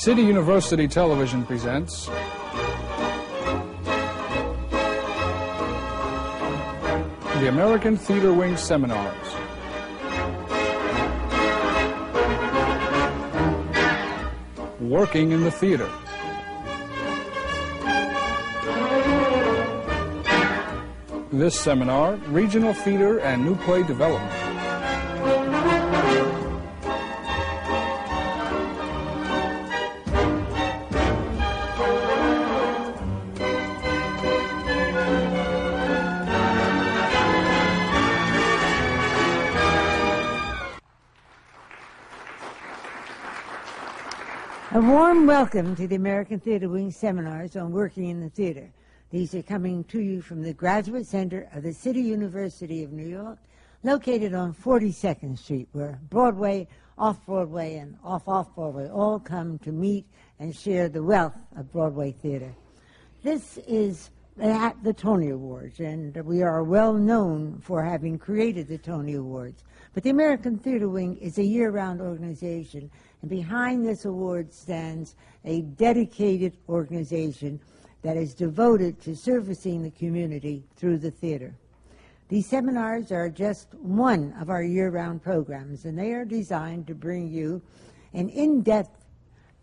City University Television presents the American Theater Wing Seminars. Working in the Theater. This seminar, Regional Theater and New Play Development. Welcome to the American Theater Wing seminars on working in the theater. These are coming to you from the Graduate Center of the City University of New York, located on 42nd Street, where Broadway, off Broadway, and off off Broadway all come to meet and share the wealth of Broadway theater. This is at the Tony Awards, and we are well known for having created the Tony Awards. But the American Theater Wing is a year round organization, and behind this award stands a dedicated organization that is devoted to servicing the community through the theater. These seminars are just one of our year round programs, and they are designed to bring you an in depth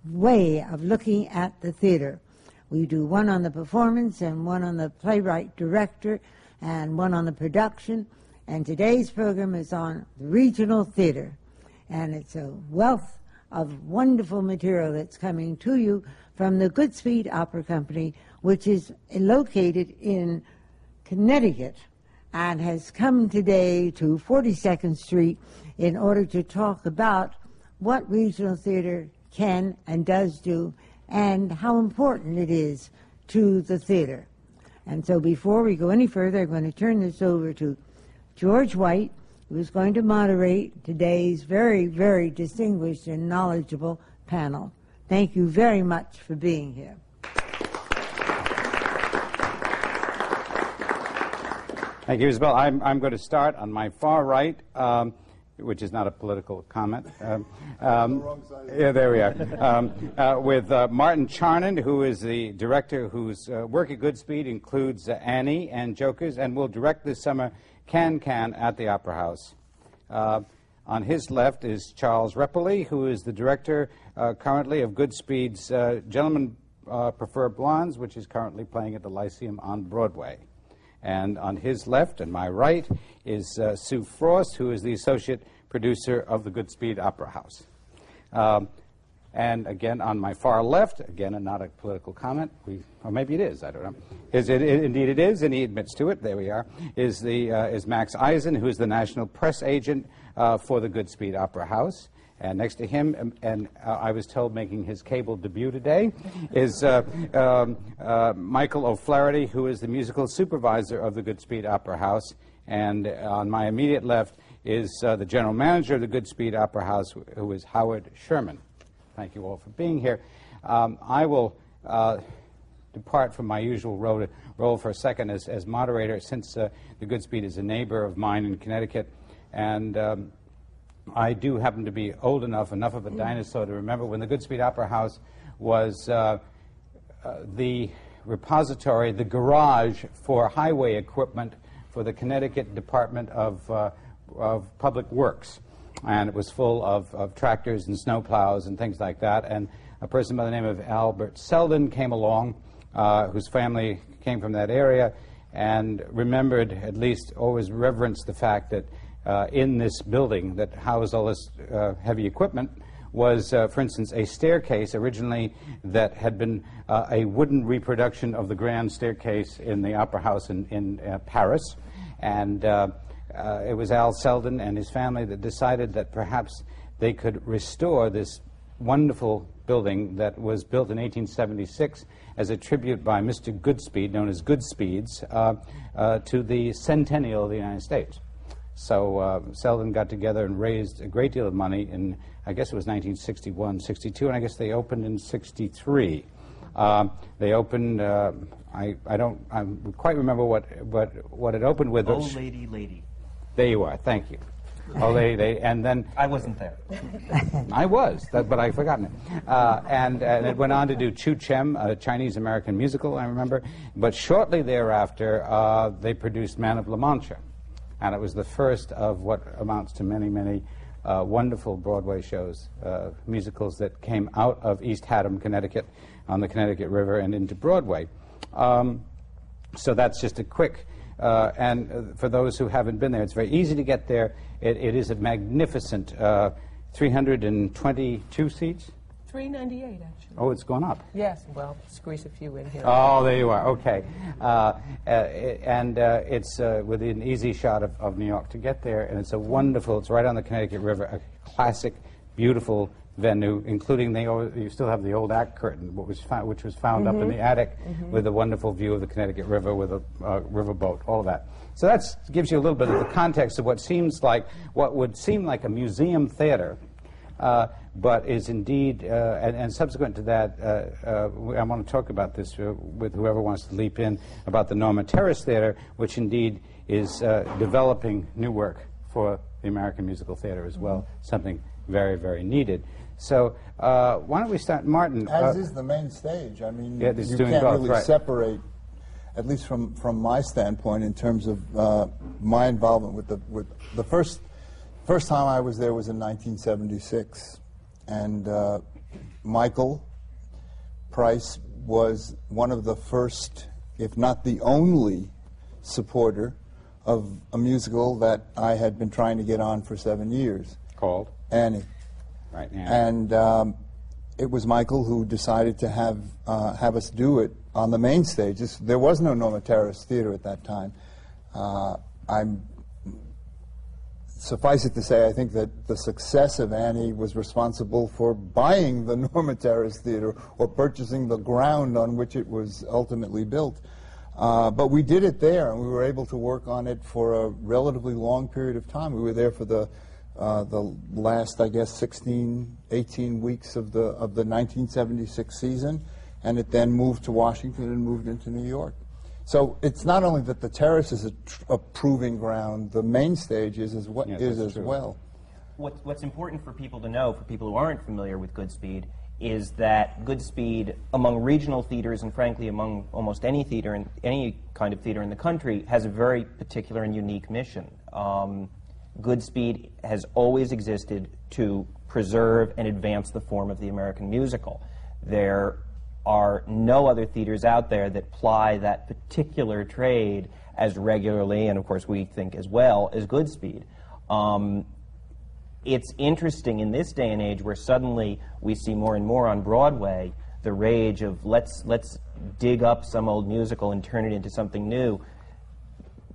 way of looking at the theater. We do one on the performance and one on the playwright director and one on the production. And today's program is on regional theater. And it's a wealth of wonderful material that's coming to you from the Goodspeed Opera Company, which is located in Connecticut and has come today to 42nd Street in order to talk about what regional theater can and does do and how important it is to the theater. And so before we go any further, I'm going to turn this over to George White, who is going to moderate today's very, very distinguished and knowledgeable panel. Thank you very much for being here. Thank you, Isabel. I'm, I'm going to start on my far right, um, which is not a political comment. Um, um, yeah, there we are. Um, uh, with uh, Martin Charnin, who is the director whose uh, work at Goodspeed includes uh, Annie and Jokers, and will direct this summer Can Can at the Opera House. Uh, on his left is Charles Repole, who is the director uh, currently of Goodspeed's Gentlemen Prefer Blondes, which is currently playing at the Lyceum on Broadway. And on his left and my right is uh, Sue Frost, who is the associate producer of the Goodspeed Opera House. Um, and again, on my far left, again, and not a political comment, we, or maybe it is, I don't know. Is it, it, indeed it is, and he admits to it, there we are, is, the, uh, is Max Eisen, who is the national press agent uh, for the Goodspeed Opera House. And next to him, um, and uh, I was told making his cable debut today, is uh, um, uh, Michael O'Flaherty, who is the musical supervisor of the Goodspeed Opera House. And on my immediate left is uh, the general manager of the Goodspeed Opera House, who is Howard Sherman. Thank you all for being here. Um, I will uh, depart from my usual role, role, for a second as, as moderator, since uh, the Goodspeed is a neighbor of mine in Connecticut. And um, I do happen to be old enough, enough of a dinosaur to remember when the Goodspeed Opera House was uh, uh, the repository, the garage for highway equipment for the Connecticut Department of, uh, of Public Works. And it was full of, of tractors and snowplows and things like that. And a person by the name of Albert Selden came along, uh, whose family came from that area, and remembered, at least always reverenced the fact that uh, in this building that housed all this uh, heavy equipment was, uh, for instance, a staircase originally that had been uh, a wooden reproduction of the grand staircase in the Opera House in, in uh, Paris. And uh, it was Al Selden and his family that decided that perhaps they could restore this wonderful building that was built in 1876 as a tribute by Mr. Goodspeed, known as Goodspeeds, to the centennial of the United States. So uh, Selden got together and raised a great deal of money in, I guess it was 1961, 62, and I guess they opened in 63. Um, they opened, uh, I, I don't I quite remember what, what, what it opened with. Oh, Lady, Lady. There you are, thank you. Oh, they, they, and then I wasn't there. I was, that, but I've forgotten it. Uh, and, and it went on to do Chu Chem, a Chinese American musical, I remember. But shortly thereafter, uh, they produced Man of La Mancha. And it was the first of what amounts to many, many uh, wonderful Broadway shows, uh, musicals that came out of East Haddam, Connecticut, on the Connecticut River and into Broadway. Um, so that's just a quick. Uh, and uh, for those who haven't been there, it's very easy to get there. It, it is a magnificent uh, 322 seats. 398, actually. Oh, it's gone up. Yes, well, squeeze a few in here. Oh, there you are. Okay. Uh, uh, and uh, it's uh, within easy shot of, of New York to get there, and it's a wonderful, it's right on the Connecticut River, a classic, beautiful venue, including the old, you still have the old act curtain, what was found, which was found up in the attic with a wonderful view of the Connecticut River with a uh, riverboat, all of that. So that gives you a little bit of the context of what seems like, what would seem like a museum theater, uh, but is indeed, uh, and, and subsequent to that, uh, uh, I want to talk about this uh, with whoever wants to leap in about the Norma Terris Theater, which indeed is uh, developing new work for the American musical theater as well, something very, very needed. So uh, why don't we start, Martin? As uh, is the main stage. I mean, Yeah, you doing can't both, really right. separate, at least from, from my standpoint, in terms of uh, my involvement with the with the first first time I was there was in 1976, and uh, Michael Price was one of the first, if not the only, supporter of a musical that I had been trying to get on for seven years, called, Annie. Right now. And um, it was Michael who decided to have uh, have us do it on the main stage. This, there was no Norma Terris Theater at that time. Uh, I'm suffice it to say, I think that the success of Annie was responsible for buying the Norma Terris Theater or purchasing the ground on which it was ultimately built. Uh, but we did it there, and we were able to work on it for a relatively long period of time. We were there for the uh, the last, I guess, 16, 18 weeks of the of the 1976 season, and it then moved to Washington and moved into New York. So it's not only that the Terris is a, tr- a proving ground; the main stage is as, what Yes, is that's as true. well. What, what's important for people to know, for people who aren't familiar with Goodspeed, is that Goodspeed, among regional theaters and frankly among almost any theater in any kind of theater in the country, has a very particular and unique mission. Um, Goodspeed has always existed to preserve and advance the form of the American musical. There are no other theaters out there that ply that particular trade as regularly, and of course we think as well, as Goodspeed. Um, it's interesting in this day and age where suddenly we see more and more on Broadway the rage of let's let's dig up some old musical and turn it into something new.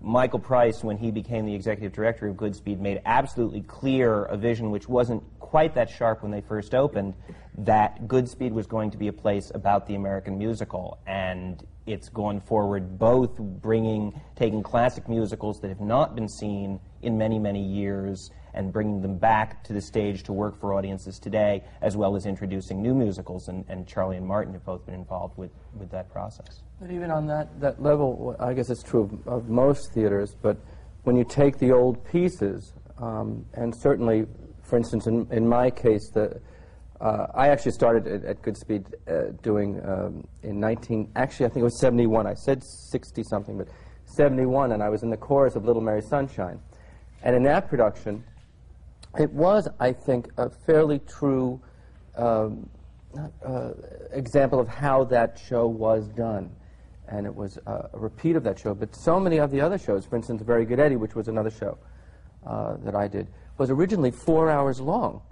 Michael Price, when he became the executive director of Goodspeed, made absolutely clear a vision which wasn't quite that sharp when they first opened, that Goodspeed was going to be a place about the American musical. And it's gone forward both bringing, taking classic musicals that have not been seen in many, many years and bringing them back to the stage to work for audiences today, as well as introducing new musicals. And, and Charlie and Martin have both been involved with, with that process. But even on that, that level, I guess it's true of, of most theaters, but when you take the old pieces, um, and certainly, for instance, in, in my case, the, uh, I actually started at, at Goodspeed uh, doing um, in 19, actually, I think it was 71. I said 60 something, but 71, and I was in the chorus of Little Mary Sunshine. And in that production, it was, I think, a fairly true um, uh, example of how that show was done. And it was uh, a repeat of that show. But so many of the other shows, for instance, Very Good Eddie, which was another show uh, that I did, was originally four hours long.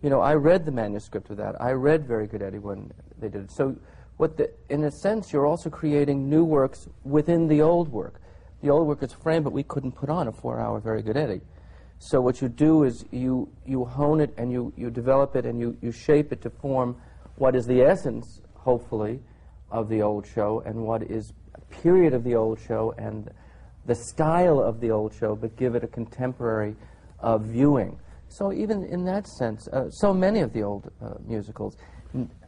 You know, I read the manuscript of that. I read Very Good Eddie when they did it. So, what the, in a sense, you're also creating new works within the old work. The old work is framed, but we couldn't put on a four-hour Very Good Eddie. So what you do is you, you hone it and you, you develop it and you, you shape it to form what is the essence, hopefully, of the old show and what is a period of the old show and the style of the old show, but give it a contemporary uh, viewing. So even in that sense, uh, so many of the old uh, musicals,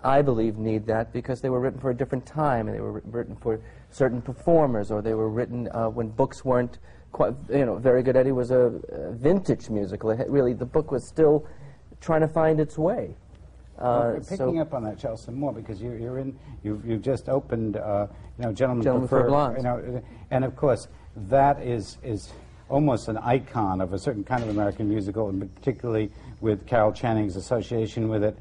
I believe, need that because they were written for a different time and they were written for certain performers or they were written uh, when books weren't quite, you know, Very Good Eddie was a, a vintage musical. It really, the book was still trying to find its way. Well, Uh, picking so- up on that, some more because you're, you're in. You've, you've just opened, uh, you know, Gentlemen, Gentlemen Prefer, Prefer Blondes. You know, and of course that is is almost an icon of a certain kind of American musical, and particularly with Carol Channing's association with it.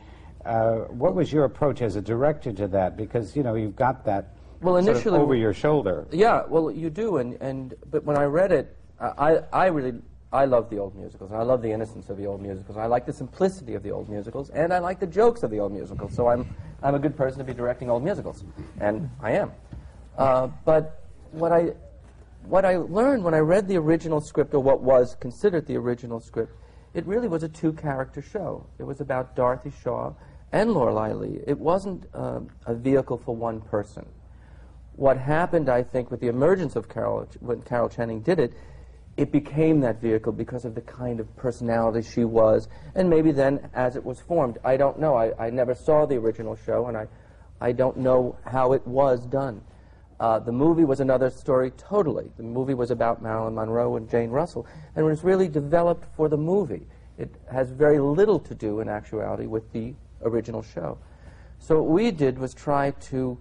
Uh, what was your approach as a director to that? Because you know you've got that Well, sort of initially- over your shoulder. Yeah, well, you do, and, and but when I read it, I, I really I love the old musicals. I love the innocence of the old musicals. I like the simplicity of the old musicals, and I like the jokes of the old musicals. So I'm I'm a good person to be directing old musicals, and I am. Uh, but what I what I learned when I read the original script, or what was considered the original script, it really was a two-character show. It was about Dorothy Shaw and Lorelei Lee. It wasn't um, a vehicle for one person what happened, I think, with the emergence of Carol, when Carol Channing did it, it became that vehicle because of the kind of personality she was, and maybe then as it was formed. I don't know. I, I never saw the original show, and I, I don't know how it was done. Uh, the movie was another story totally. The movie was about Marilyn Monroe and Jane Russell, and it was really developed for the movie. It has very little to do, in actuality, with the original show. So what we did was try to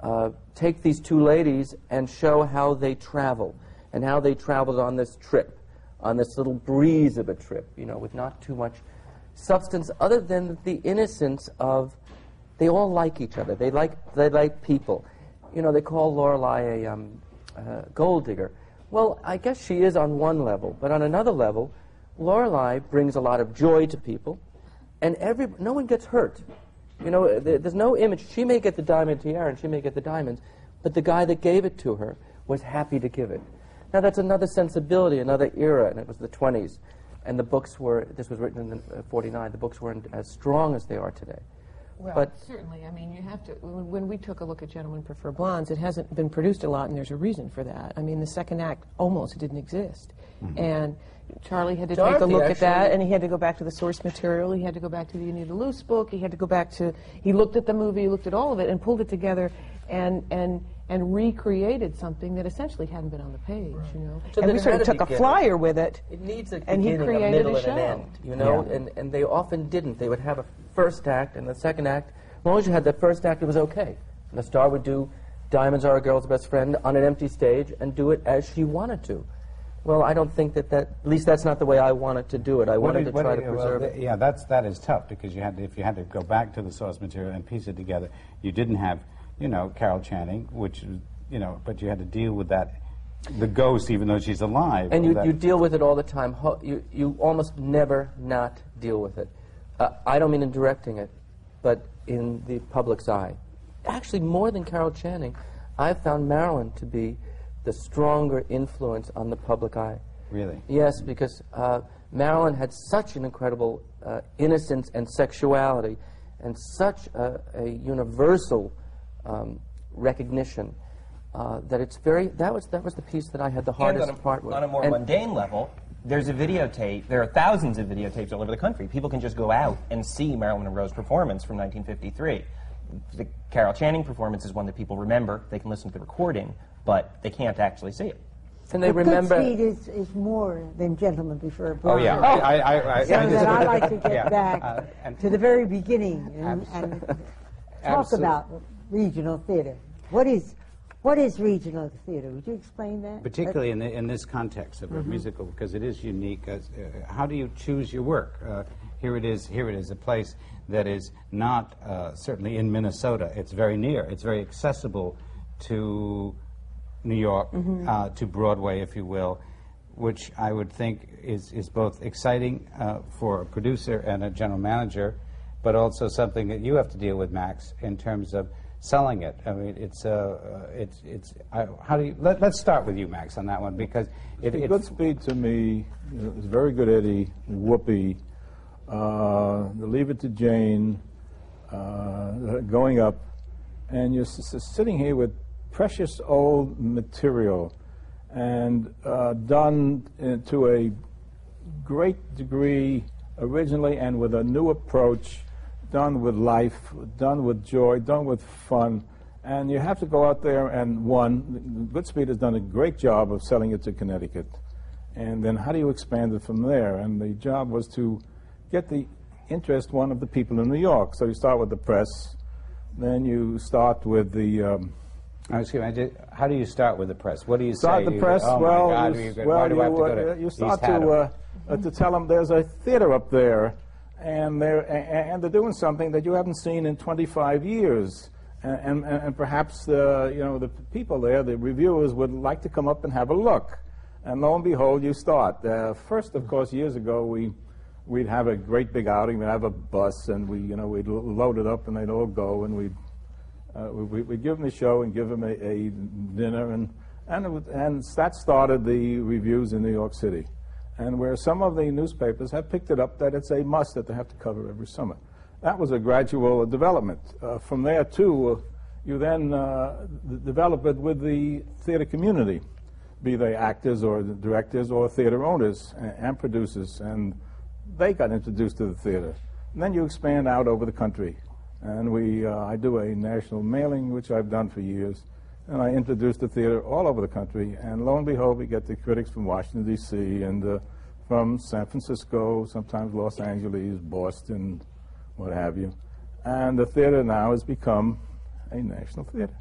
uh, take these two ladies and show how they travel and how they traveled on this trip, on this little breeze of a trip, you know, with not too much substance other than the innocence of they all like each other. They like they like people. You know, they call Lorelei a um, uh, gold digger. Well, I guess she is on one level, but on another level, Lorelei brings a lot of joy to people, and every no one gets hurt. You know, there, there's no image. She may get the diamond tiara and she may get the diamonds, but the guy that gave it to her was happy to give it. Now that's another sensibility, another era, and it was the 20s. And the books were, this was written in uh, 49, the books weren't as strong as they are today. Well, But- certainly. I mean, you have to. When, when we took a look at Gentlemen Prefer Blondes, it hasn't been produced a lot, and there's a reason for that. I mean, the second act almost didn't exist, and Charlie had to take a Dorothy look at that, and he had to go back to the source material. He had to go back to the Anita Loos book. He had to go back to. He looked at the movie, he looked at all of it, and pulled it together, and and and recreated something that essentially hadn't been on the page. You know, So and we sort of took a beginning. flyer with it. It needs a And he beginning, a middle, a and an end. You know, Yeah. and, and they often didn't. They would have a first act and the second act. As long as you had the first act, it was okay. And the star would do "Diamonds Are a Girl's Best Friend" on an empty stage and do it as she wanted to. Well, I don't think that that. At least that's not the way I wanted to do it. I wanted did- to try did- to preserve th- it. Yeah, that's that is tough because you had to, if you had to go back to the source material and piece it together, you didn't have, you know, Carol Channing, which you know, but you had to deal with that, the ghost, even though she's alive. And you, that- you deal with it all the time. You, you almost never not deal with it. Uh, I don't mean in directing it, but in the public's eye. Actually, more than Carol Channing, I've found Marilyn to be the stronger influence on the public eye. Really? Yes, because uh, Marilyn had such an incredible uh, innocence and sexuality, and such a, a universal um, recognition uh, that it's very. That was that was the piece that I had the hardest on a, part with. on a more And- mundane level, there's a videotape. There are thousands of videotapes all over the country. People can just go out and see Marilyn Monroe's performance from 1953. The Carol Channing performance is one that people remember. They can listen to the recording, but they can't actually see it. And they But remember. Goodspeed is, is more than Gentlemen Prefer Oh Blondes. yeah, I, I, I, I, So I that I like to get yeah, back uh, and- to the very beginning and, and talk Absolute- about regional theater. What is what is regional theater? Would you explain that? particularly in, the, in this context of a musical, because it is unique. As, uh, how do you choose your work? Uh, here it is. Here it is. A place that is not uh, certainly in Minnesota. It's very near. It's very accessible to New York, uh, to Broadway, if you will, which I would think is is both exciting uh, for a producer and a general manager, but also something that you have to deal with, Max, in terms of selling it. I mean, it's uh, uh, it's it's. I, how do you? Let, let's start with you, Max, on that one because it. The it Goodspeed to me is very good Eddie, Whoopee, uh, the Leave It to Jane, uh, going up, and you're s- s- sitting here with precious old material and uh, done to a great degree originally and with a new approach, done with life, done with joy, done with fun. And you have to go out there and one, Goodspeed has done a great job of selling it to Connecticut. and then how do you expand it from there? And the job was to get the interest one of the people in New York. So you start with the press, then you start with the. Um, excuse me, how do you start with the press? What do you start say? the You- press. oh well, God, you, you, well, you, to go uh, to you start Haddam? to uh, uh, to tell them there's a theater up there, and they're and they're doing something that you haven't seen in 25 years. And, and, and perhaps uh, you know the people there, the reviewers, would like to come up and have a look. And lo and behold, you start. Uh, first, of course, years ago, we we'd have a great big outing. We'd have a bus, and we you know we'd load it up, and they'd all go, and we'd uh, we, we give them a show and give them a, a dinner, and and, was, and that started the reviews in New York City, and where some of the newspapers have picked it up that it's a must that they have to cover every summer. That was a gradual development. Uh, from there too, uh, you then uh, develop it with the theater community, be they actors or directors or theater owners and, and producers, and they got introduced to the theater. And then you expand out over the country. And we, uh, I do a national mailing, which I've done for years, and I introduce the theater all over the country. And lo and behold, we get the critics from Washington, D.C., and uh, from San Francisco, sometimes Los Angeles, Boston, what have you. And the theater now has become a national theater.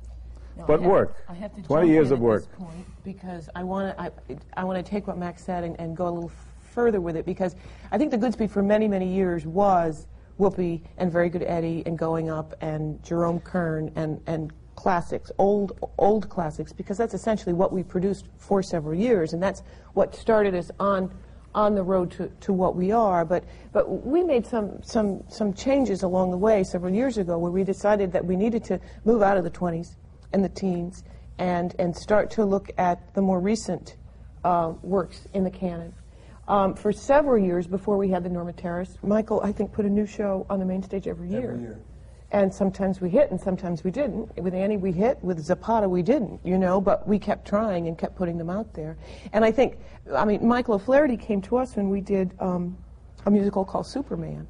But I have- work. I have to 20 years of work. this point because I want to. I, I want to take what Max said and, and go a little further with it because I think the Goodspeed for many many years was Whoopee and Very Good Eddie and Going Up and Jerome Kern and and classics, old old classics, because that's essentially what we produced for several years, and that's what started us on on the road to, to what we are. But but we made some some some changes along the way several years ago where we decided that we needed to move out of the 20s and the teens and and start to look at the more recent uh, works in the canon. Um, for several years before we had the Norma Terris, Michael, I think, put a new show on the main stage every year. Every year. And sometimes we hit and sometimes we didn't. With Annie, we hit. With Zapata, we didn't, you know, but we kept trying and kept putting them out there. And I think, I mean, Michael O'Flaherty came to us when we did um, a musical called Superman.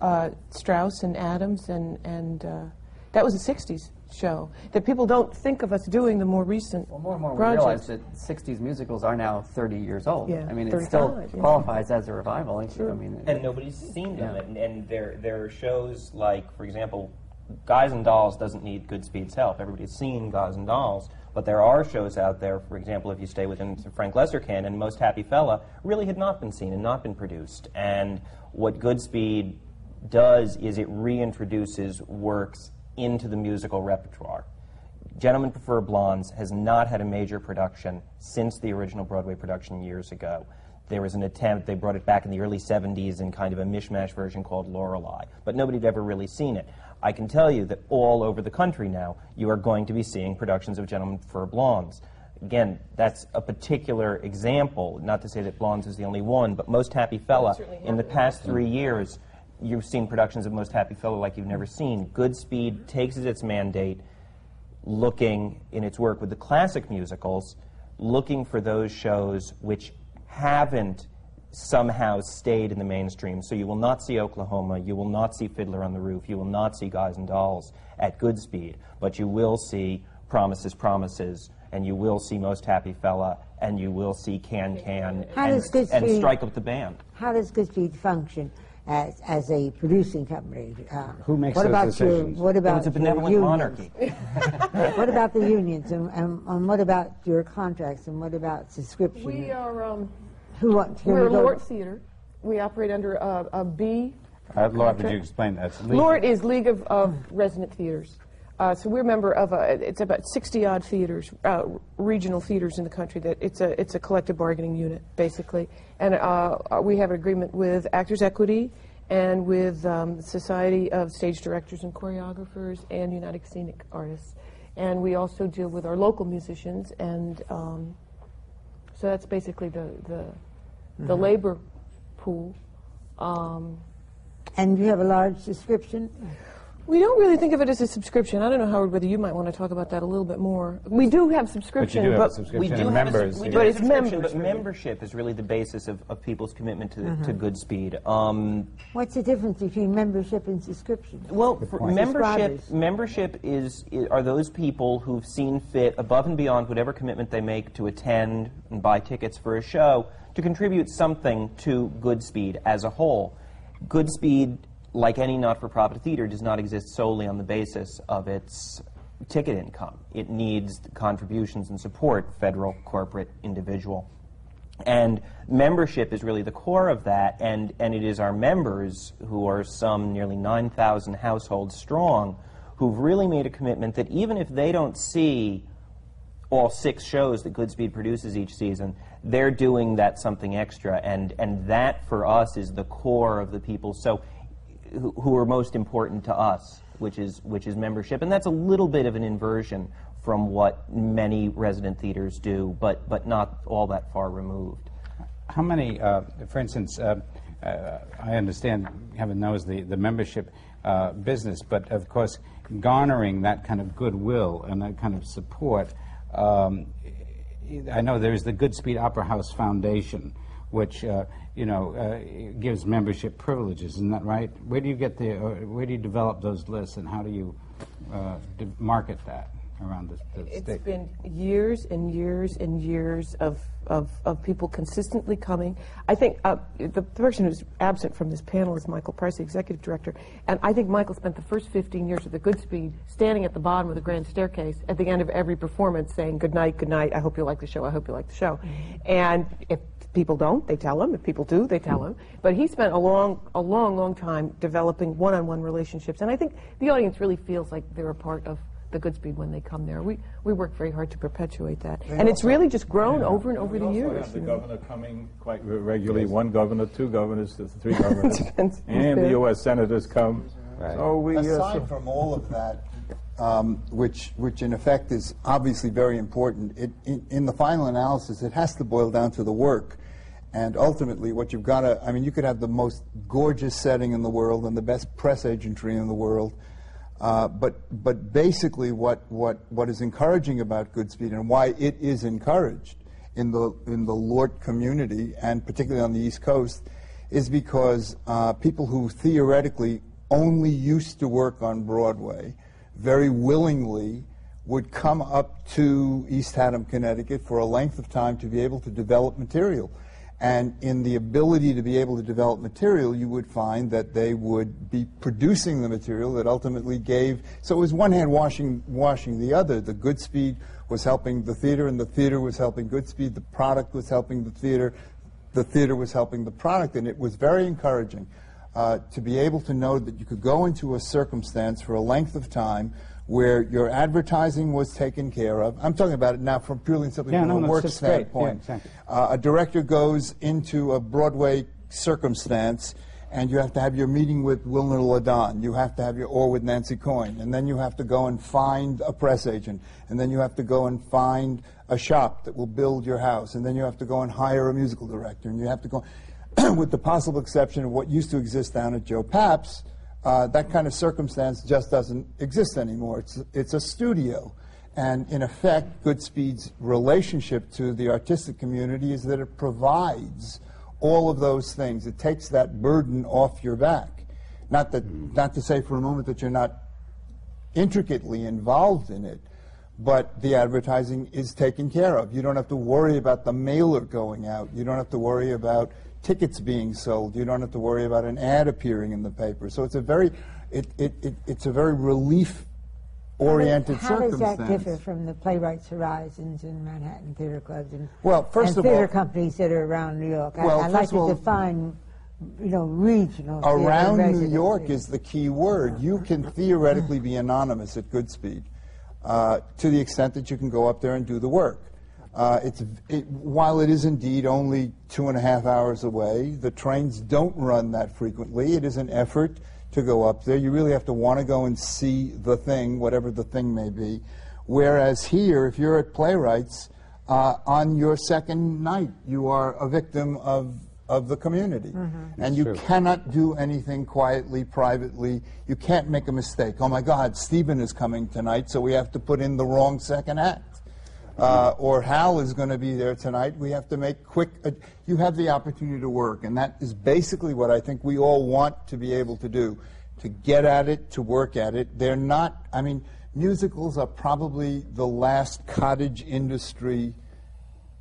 Uh, Strouse and Adams, and, and uh, that was the 60s show. That people don't think of us doing the more recent Well, more and more we realize that 60s musicals are now 30 years old. Yeah, I mean, it still yeah. qualifies as a revival. I mean, and nobody's seen them. Yeah. And, and there, there are shows like, for example, Guys and Dolls doesn't need Goodspeed's help. Everybody's seen Guys and Dolls, but there are shows out there. For example, if you stay within the Frank Loesser and Most Happy Fella really had not been seen and not been produced. And what Goodspeed does is it reintroduces works into the musical repertoire. Gentlemen Prefer Blondes has not had a major production since the original Broadway production years ago. There was an attempt, they brought it back in the early 70s in kind of a mishmash version called Lorelei, but nobody had ever really seen it. I can tell you that all over the country now, you are going to be seeing productions of Gentlemen Prefer Blondes. Again, that's a particular example, not to say that Blondes is the only one, but Most Happy Fella, in the past three years, you've seen productions of Most Happy Fella like you've never seen. Goodspeed takes as its mandate looking in its work with the classic musicals, looking for those shows which haven't somehow stayed in the mainstream. So you will not see Oklahoma, you will not see Fiddler on the Roof, you will not see Guys and Dolls at Goodspeed, but you will see Promises, Promises, and you will see Most Happy Fella, and you will see Can Can, and, and Strike Up the Band. How does Goodspeed function as, as a producing company? Uh, Who makes what those about decisions? Your, what about it's a benevolent unions? monarchy. what about the unions, and, and, and what about your contracts, and what about subscription? We are, um, Who wants? can we're we a LORT Theater. We operate under a, a B Uh, LORT, would you explain that? It's legal. LORT is League of, of Resident Theaters. Uh, so we're a member of a, it's about 60 odd theaters, uh, regional theaters in the country. That it's a it's a collective bargaining unit basically, and uh, uh, we have an agreement with Actors Equity and with um, the Society of Stage Directors and Choreographers and United Scenic Artists, and we also deal with our local musicians, and um, so that's basically the the, the labor pool. Um, And you have a large subscription. We don't really think of it as a subscription. I don't know, Howard, whether you might want to talk about that a little bit more. We do have subscription, do have but subscription. We do and have a, members, sub- we do But it's subscription, members, but membership is really the basis of, of people's commitment to, to Goodspeed. Um, What's the difference between membership and subscription? Well, for membership membership is, i are those people who've seen fit above and beyond whatever commitment they make to attend and buy tickets for a show to contribute something to Goodspeed as a whole. Goodspeed, like any not-for-profit theater, does not exist solely on the basis of its ticket income. It needs contributions and support, federal, corporate, individual. And membership is really the core of that, and, and it is our members, who are some nearly 9,000 households strong, who've really made a commitment that even if they don't see all six shows that Goodspeed produces each season, they're doing that something extra, and, and that for us is the core of the people so who, who are most important to us, which is which is membership, and that's a little bit of an inversion from what many resident theaters do, but but not all that far removed. How many, uh, for instance, uh, uh, I understand heaven knows the, the membership uh, business, but of course, garnering that kind of goodwill and that kind of support. Um, I know there's the Goodspeed Opera House Foundation, which uh, you know uh, gives membership privileges. Isn't that right? Where do you get the? Uh, where do you develop those lists, and how do you uh, de- market that around the, the It's state? been years and years and years of, of, of people consistently coming. I think uh, the person who's absent from this panel is Michael Price, the executive director. And I think Michael spent the first 15 years of the Goodspeed standing at the bottom of the grand staircase at the end of every performance saying, Good night, good night, I hope you like the show, I hope you like the show. And if people don't, they tell him. If people do, they tell him. But he spent a long, a long, long time developing one on one relationships. And I think the audience really feels like they're a part of the Goodspeed when they come there. We, we work very hard to perpetuate that. and it's really just grown over and over We the also years. have the you know. governor coming quite re- regularly, one governor, two governors, three governors, and the. U.S. senators come. Right. So we, uh, Aside so- from all of that, um, which, which in effect is obviously very important, it, in, in the final analysis, it has to boil down to the work. And ultimately, what you've got to, I mean, you could have the most gorgeous setting in the world and the best press agentry in the world. Uh, but, but basically, what, what, what is encouraging about Goodspeed and why it is encouraged in the, in the LORT community, and particularly on the East Coast, is because uh, people who theoretically only used to work on Broadway very willingly would come up to East Haddam, Connecticut for a length of time to be able to develop material. And in the ability to be able to develop material, you would find that they would be producing the material that ultimately gave. So it was one hand washing, washing the other. The Goodspeed was helping the theater, and the theater was helping Goodspeed. The product was helping the theater. The theater was helping the product, and it was very encouraging uh, to be able to know that you could go into a circumstance for a length of time where your advertising was taken care of. I'm talking about it now from purely and simply Yeah, from no, a no, work great. Yeah, standpoint. exactly. Uh, a director goes into a Broadway circumstance, and you have to have your meeting with Wilner Ladon. You have to have your or with Nancy Coyne, and then you have to go and find a press agent, and then you have to go and find a shop that will build your house, and then you have to go and hire a musical director, and you have to go, with the possible exception of what used to exist down at Joe Papp's. Uh, that kind of circumstance just doesn't exist anymore. It's, it's a studio. And in effect, Goodspeed's relationship to the artistic community is that it provides all of those things. It takes that burden off your back. Not, that, not to say for a moment that you're not intricately involved in it, but the advertising is taken care of. You don't have to worry about the mailer going out. You don't have to worry about tickets being sold. You don't have to worry about an ad appearing in the paper. So it's a very, it, it, it, it's a very relief oriented How does circumstance. that differ from the Playwrights Horizons and Manhattan Theater Clubs and, Well, first and of theater all- companies that are around New York? I- Well, I'd like to all- define, you know, regional. Around New. York is the key word. You can theoretically be anonymous at Goodspeed uh, to the extent that you can go up there and do the work. Uh, it's, it, while it is indeed only two and a half hours away, the trains don't run that frequently. It is an effort to go up there. You really have to want to go and see the thing, whatever the thing may be. Whereas here, if you're at Playwrights, uh, on your second night, you are a victim of of the community. And you cannot do anything quietly, privately. You can't make a mistake. Oh my God, Stephen is coming tonight, so we have to put in the wrong second act. Uh, or Hal is going to be there tonight. We have to make quick. Uh, you have the opportunity to work, and that is basically what I think we all want to be able to do to get at it, to work at it. They're not, I mean, musicals are probably the last cottage industry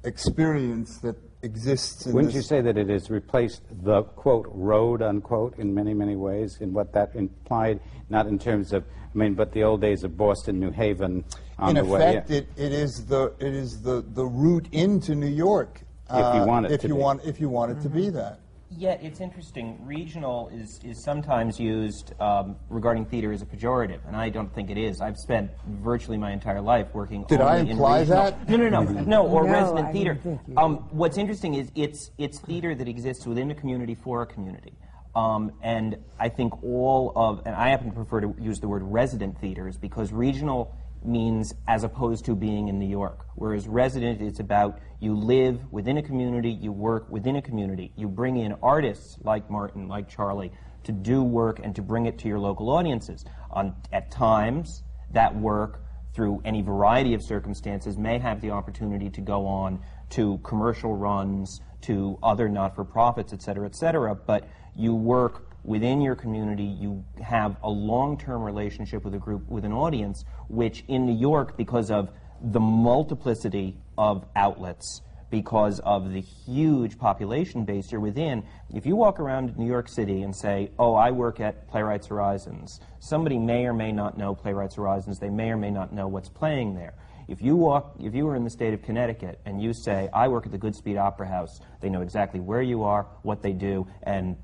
experience that exists in Wouldn't you say that it has replaced the quote road unquote in many many ways in what that implied? Not in terms of I mean, but the old days of Boston, New Haven on in the way. effect, it, it is the it is the, the route into New York. If you want it if to you be. want if you want it to be that. Yet it's interesting. Regional is, is sometimes used um, regarding theater as a pejorative, and I don't think it is. I've spent virtually my entire life working. Did I only in imply regional- that? No, no, no, no. Or No, resident I theater. didn't think you Um, what's interesting is it's it's theater that exists within a community for a community. Um, and I think all of, and I happen to prefer to use the word resident theaters because regional means as opposed to being in New York. Whereas resident, it's about you live within a community, you work within a community. You bring in artists like Martin, like Charlie, to do work and to bring it to your local audiences. On, at times, that work, through any variety of circumstances, may have the opportunity to go on to commercial runs, to other not-for-profits, et cetera, et cetera. But you work within your community, you have a long-term relationship with a group, with an audience, which in New York, because of the multiplicity of outlets, because of the huge population base you're within, if you walk around New York City and say, oh, I work at Playwrights Horizons, somebody may or may not know Playwrights Horizons, they may or may not know what's playing there. If you walk, if you were in the state of Connecticut and you say, I work at the Goodspeed Opera House, they know exactly where you are, what they do, and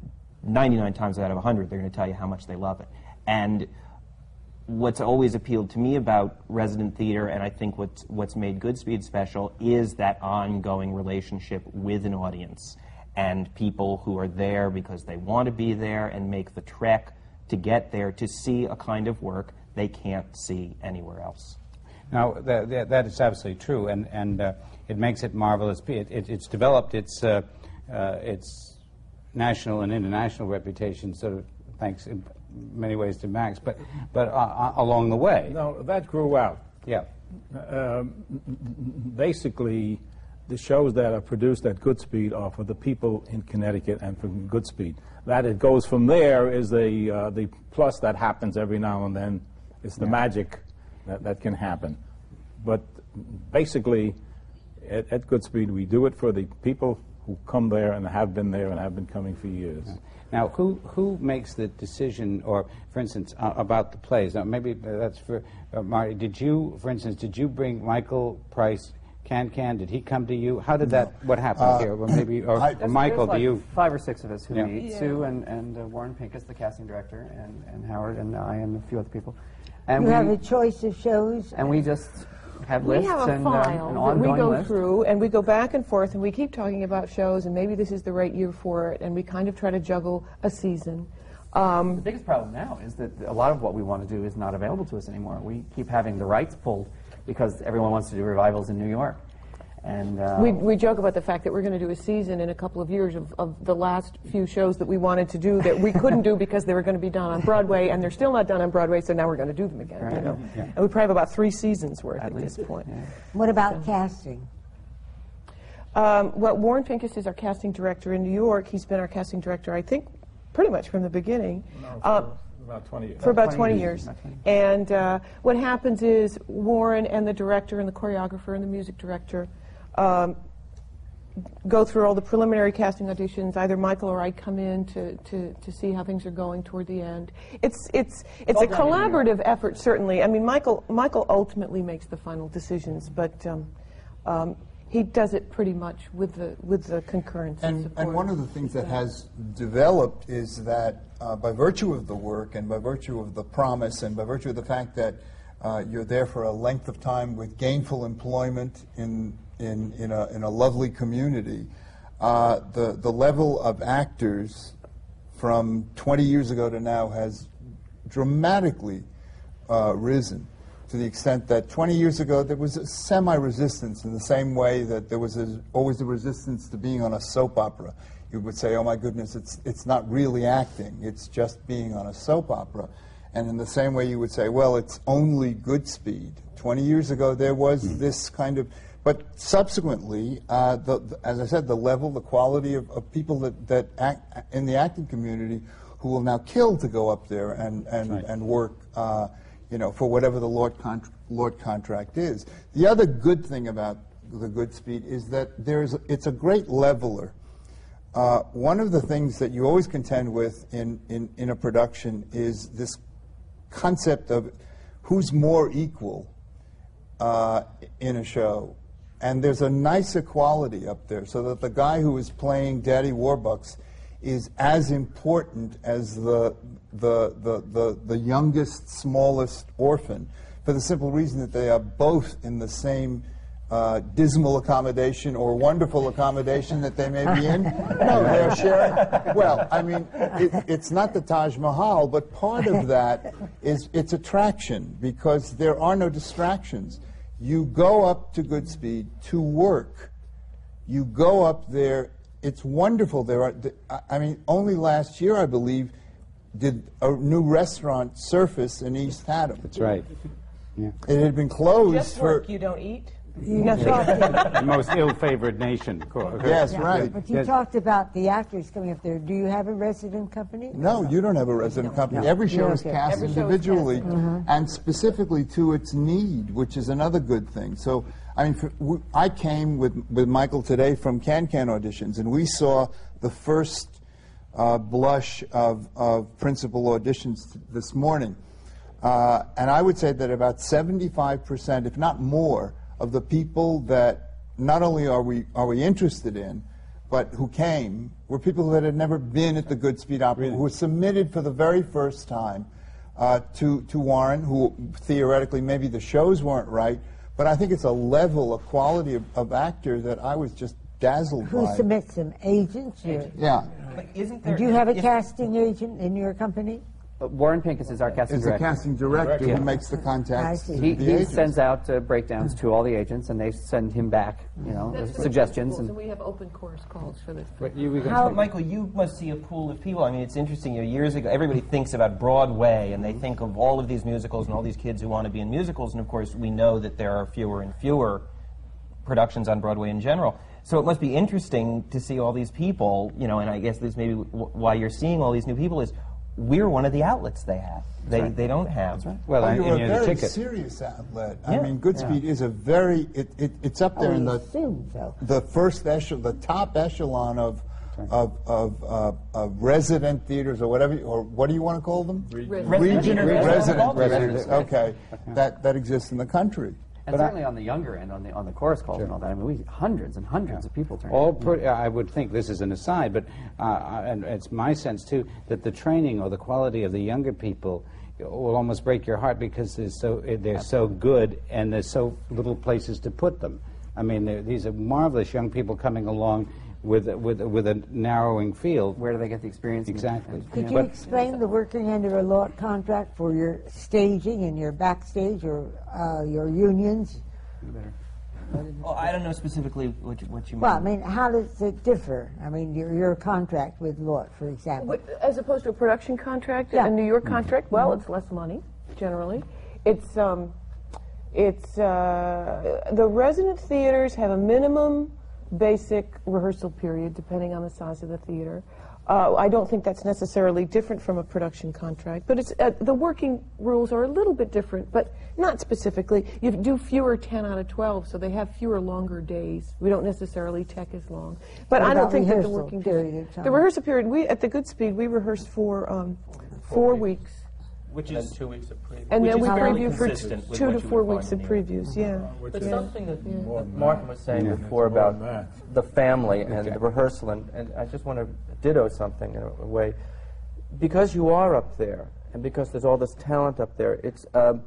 99 times out of 100, they're going to tell you how much they love it. And what's always appealed to me about resident theater, and I think what's, what's made Goodspeed special, is that ongoing relationship with an audience and people who are there because they want to be there and make the trek to get there to see a kind of work they can't see anywhere else. Now, that, that, that is absolutely true, and, and uh, it makes it marvelous. It, it, it's developed its, uh, uh, its national and international reputation, sort of thanks in many ways to Max, but, but uh, uh, along the way. No, that grew out. Yeah. Um, basically, the shows that are produced at Goodspeed are for the people in Connecticut and for Goodspeed. That it goes from there is the, uh, the plus that happens every now and then. It's the magic that, that can happen. But basically, at, at Goodspeed, we do it for the people who come there and have been there and have been coming for years. Now, who, who makes the decision, or, for instance, uh, about the plays? Now, maybe that's for uh, Marty. Did you, for instance, did you bring Michael Price, Can Can? Did he come to you? How did that, what happened here? Or maybe, or, I- or Michael, there's do you? Five or six of us who Yeah. meet. Sue and, and uh, Warren Pincus, the casting director, and, and Howard and I and a few other people. And You we, have a choice of shows. and we just have We lists have a and um, file an that we go list. through, and we go back and forth, and we keep talking about shows, and maybe this is the right year for it, and we kind of try to juggle a season. Um, The biggest problem now is that a lot of what we want to do is not available to us anymore. We keep having the rights pulled because everyone wants to do revivals in New York. And uh, we, we joke about the fact that we're going to do a season in a couple of years of, of the last few shows that we wanted to do that we couldn't do because they were going to be done on Broadway, and they're still not done on Broadway, so now we're going to do them again. You Right. know? And we probably have about three seasons worth at, at this point. yeah. What about casting? Um, well, Warren Pincus is our casting director in New York. He's been our casting director, I think, pretty much from the beginning. Uh, About 20 years. for about 20 20 years. years. And uh, what happens is Warren and the director and the choreographer and the music director um, go through all the preliminary casting auditions. Either Michael or I come in to, to, to see how things are going toward the end. It's, it's, it's a all done in New York. collaborative effort, certainly. I mean, Michael, Michael ultimately makes the final decisions, but um, um, he does it pretty much with the, with the concurrence and, And, support. and one of the things that has developed is that uh, by virtue of the work and by virtue of the promise and by virtue of the fact that uh, you're there for a length of time with gainful employment in, in, in, a, in a lovely community, uh, the, the level of actors from 20 years ago to now has dramatically uh, risen to the extent that 20 years ago there was a semi-resistance in the same way that there was a, always a resistance to being on a soap opera. you would say, oh my goodness, it's, it's not really acting, it's just being on a soap opera. And in the same way, you would say, well, it's only Goodspeed. 20 years ago, there was this kind of, but subsequently, uh, the, the- as I said, the level, the quality of, of people that, that act in the acting community who will now kill to go up there and, and, Right. and work, uh, you know, for whatever the LORT, contr LORT contract is. The other good thing about the Goodspeed is that there's, it's a great leveler. Uh, one of the things that you always contend with in, in, in a production is this concept of who's more equal uh, in a show. And there's a nice equality up there, so that the guy who is playing Daddy Warbucks is as important as the, the, the, the, the youngest, smallest orphan, for the simple reason that they are both in the same uh, dismal accommodation or wonderful accommodation that they may be in. No, they're sharing. Well, I mean, it, it's not the Taj Mahal, but part of that is its attraction because there are no distractions. You go up to Goodspeed to work. You go up there. It's wonderful. There are. I- I mean, only last year, I believe, did a new restaurant surface in East Haddam. That's right. Yeah. It had been closed Just for. work, you don't eat. You Nothing. talked, the most ill-favored nation. co- Yes, yeah, right. But you Yes. talked about the actors coming up there. Do you have a resident company? No, you don't have a resident company. No. Every show Yeah, is cast Every show is individually cast, and specifically to its need, which is another good thing. So, I mean, for, w- I came with, with Michael today from Can Can auditions, and we saw the first uh, blush of, of principal auditions th- this morning. Uh, and I would say that about 75%, if not more, of the people that not only are we, are we interested in, but who came were people that had never been at the Goodspeed Opera, who were submitted for the very first time uh, to, to Warren, who theoretically maybe the shows weren't right, but I think it's a level, a quality of, of actor that I was just dazzled Who by. submits them? Agents? Or- Yeah. But isn't there? do you have a casting agent in your company? Warren Pincus is our casting It's the director. casting director Yeah. who makes the I contacts see. He, the he agents. sends out uh, breakdowns to all the agents, and they send him back, you know, That's suggestions. And And we have open course calls for this. But you How- Michael, you must see a pool of people. I mean, it's interesting. You know, years ago, everybody thinks about Broadway, and they think of all of these musicals and all these kids who want to be in musicals. And of course, we know that there are fewer and fewer productions on Broadway in general. So it must be interesting to see all these people. You know, and I guess this maybe w- why you're seeing all these new people is we're one of the outlets they have. They they don't have. well, Oh, and, you're and a very ticket. serious outlet. I mean, Goodspeed is a very it, it, it's up there I in the assume so. the first echelon, the top echelon of of of, uh, of resident theaters or whatever, or what do you want to call them? Resident Regional theaters. resident Resident theaters. Okay, that that exists in the country. And certainly on the younger end, on the on the chorus calls and all that. I mean, we hundreds and hundreds of people turn. All pretty, I would think this is an aside, but uh, and it's my sense too that the training or the quality of the younger people will almost break your heart because they're so they're so good and there's so little places to put them. I mean, these are marvelous young people coming along with with with a narrowing field. Where do they get the experience? Exactly. and- Could yeah. you explain the working under a LORT contract for your staging and your backstage or uh, your unions? Well, I don't know specifically what you, what you Well, I mean. mean, how does it differ? I mean, your, your contract with LORT, for example. But As opposed to a production contract, Yeah. a New York contract, well, it's less money, generally. It's, um, it's, uh, the resident theaters have a minimum basic rehearsal period, depending on the size of the theater. Uh, I don't think that's necessarily different from a production contract, but it's, uh, the working rules are a little bit different, but not specifically. You do fewer 10 out of 12, so they have fewer longer days. We don't necessarily tech as long. But I don't think that the working period time? The rehearsal period, we, at the Goodspeed, we rehearsed for um, four weeks. Which And is two weeks of preview. And Which then we fairly preview for consistent with two to four weeks of find in previews, yeah. But Yeah. something that More than Martin was saying Yeah. before about the family and the rehearsal, and, and I just want to ditto something in a, a way. Because you are up there, and because there's all this talent up there, it's, um,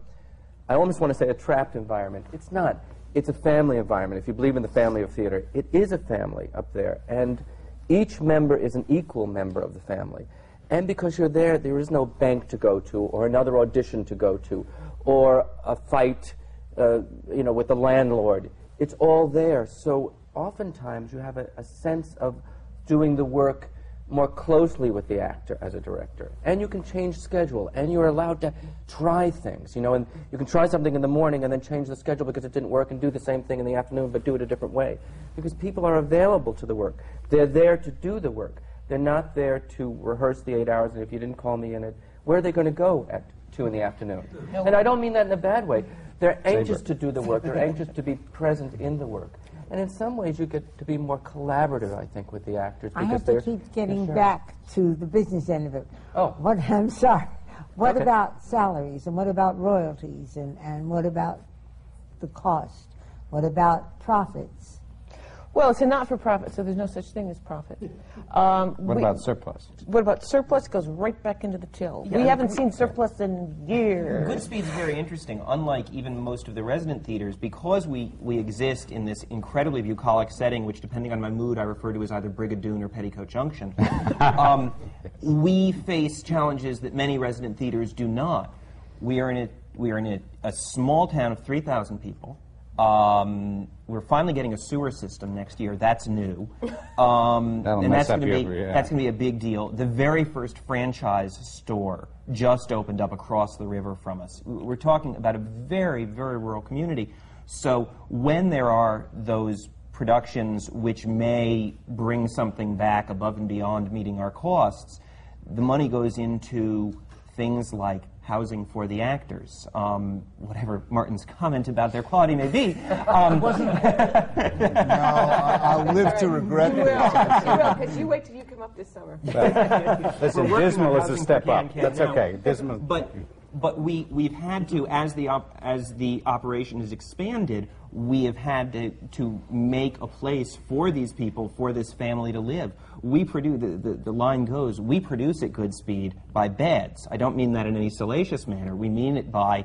I almost want to say a trapped environment. It's not. It's a family environment. If you believe in the family of theater, it is a family up there, and each member is an equal member of the family. And because you're there, there is no bank to go to, or another audition to go to, or a fight, uh, you know, with the landlord. It's all there. So oftentimes you have a, a sense of doing the work more closely with the actor as a director. And you can change schedule, and you're allowed to try things, you know, and you can try something in the morning and then change the schedule because it didn't work and do the same thing in the afternoon but do it a different way. Because people are available to the work. They're there to do the work. They're not there to rehearse the eight hours, and if you didn't call me in it, where are they going to go at two in the afternoon? And I don't mean that in a bad way. They're anxious to do the work. They're anxious to be present in the work. And in some ways, you get to be more collaborative, I think, with the actors. Because I because have to they're- keep getting Sure. back to the business end of it. Oh. What, I'm sorry. What Okay. about salaries and what about royalties and, and what about the cost? What about profits? Well, it's a not-for-profit, so there's no such thing as profit. Um, What we- about surplus? What about surplus? Goes right back into the till. we haven't seen surplus in years. Goodspeed is very interesting, unlike even most of the resident theaters, because we, we exist in this incredibly bucolic setting, which, depending on my mood, I refer to as either Brigadoon or Petticoat Junction. um, we face challenges that many resident theaters do not. We are in a, we are in a, a small town of 3,000 people. Um, we're finally getting a sewer system next year. That's new. Um, and mess that's gonna be, yeah. that's going to be a big deal. The very first franchise store just opened up across the river from us. We're talking about a very, very rural community. So when there are those productions which may bring something back above and beyond meeting our costs, the money goes into things like housing for the actors, um, whatever Martin's comment about their quality may be. Um, No, I- I'll live to regret You will, you will, because you wait till you come up this summer. Listen, dismal is a step up. Can-Can That's now. okay. Dismal. But but we we've had to as the op- as the operation has expanded, we have had to to make a place for these people, for this family to live. We produce the, the, the line goes. We produce at Goodspeed by beds. I don't mean that in any salacious manner. We mean it by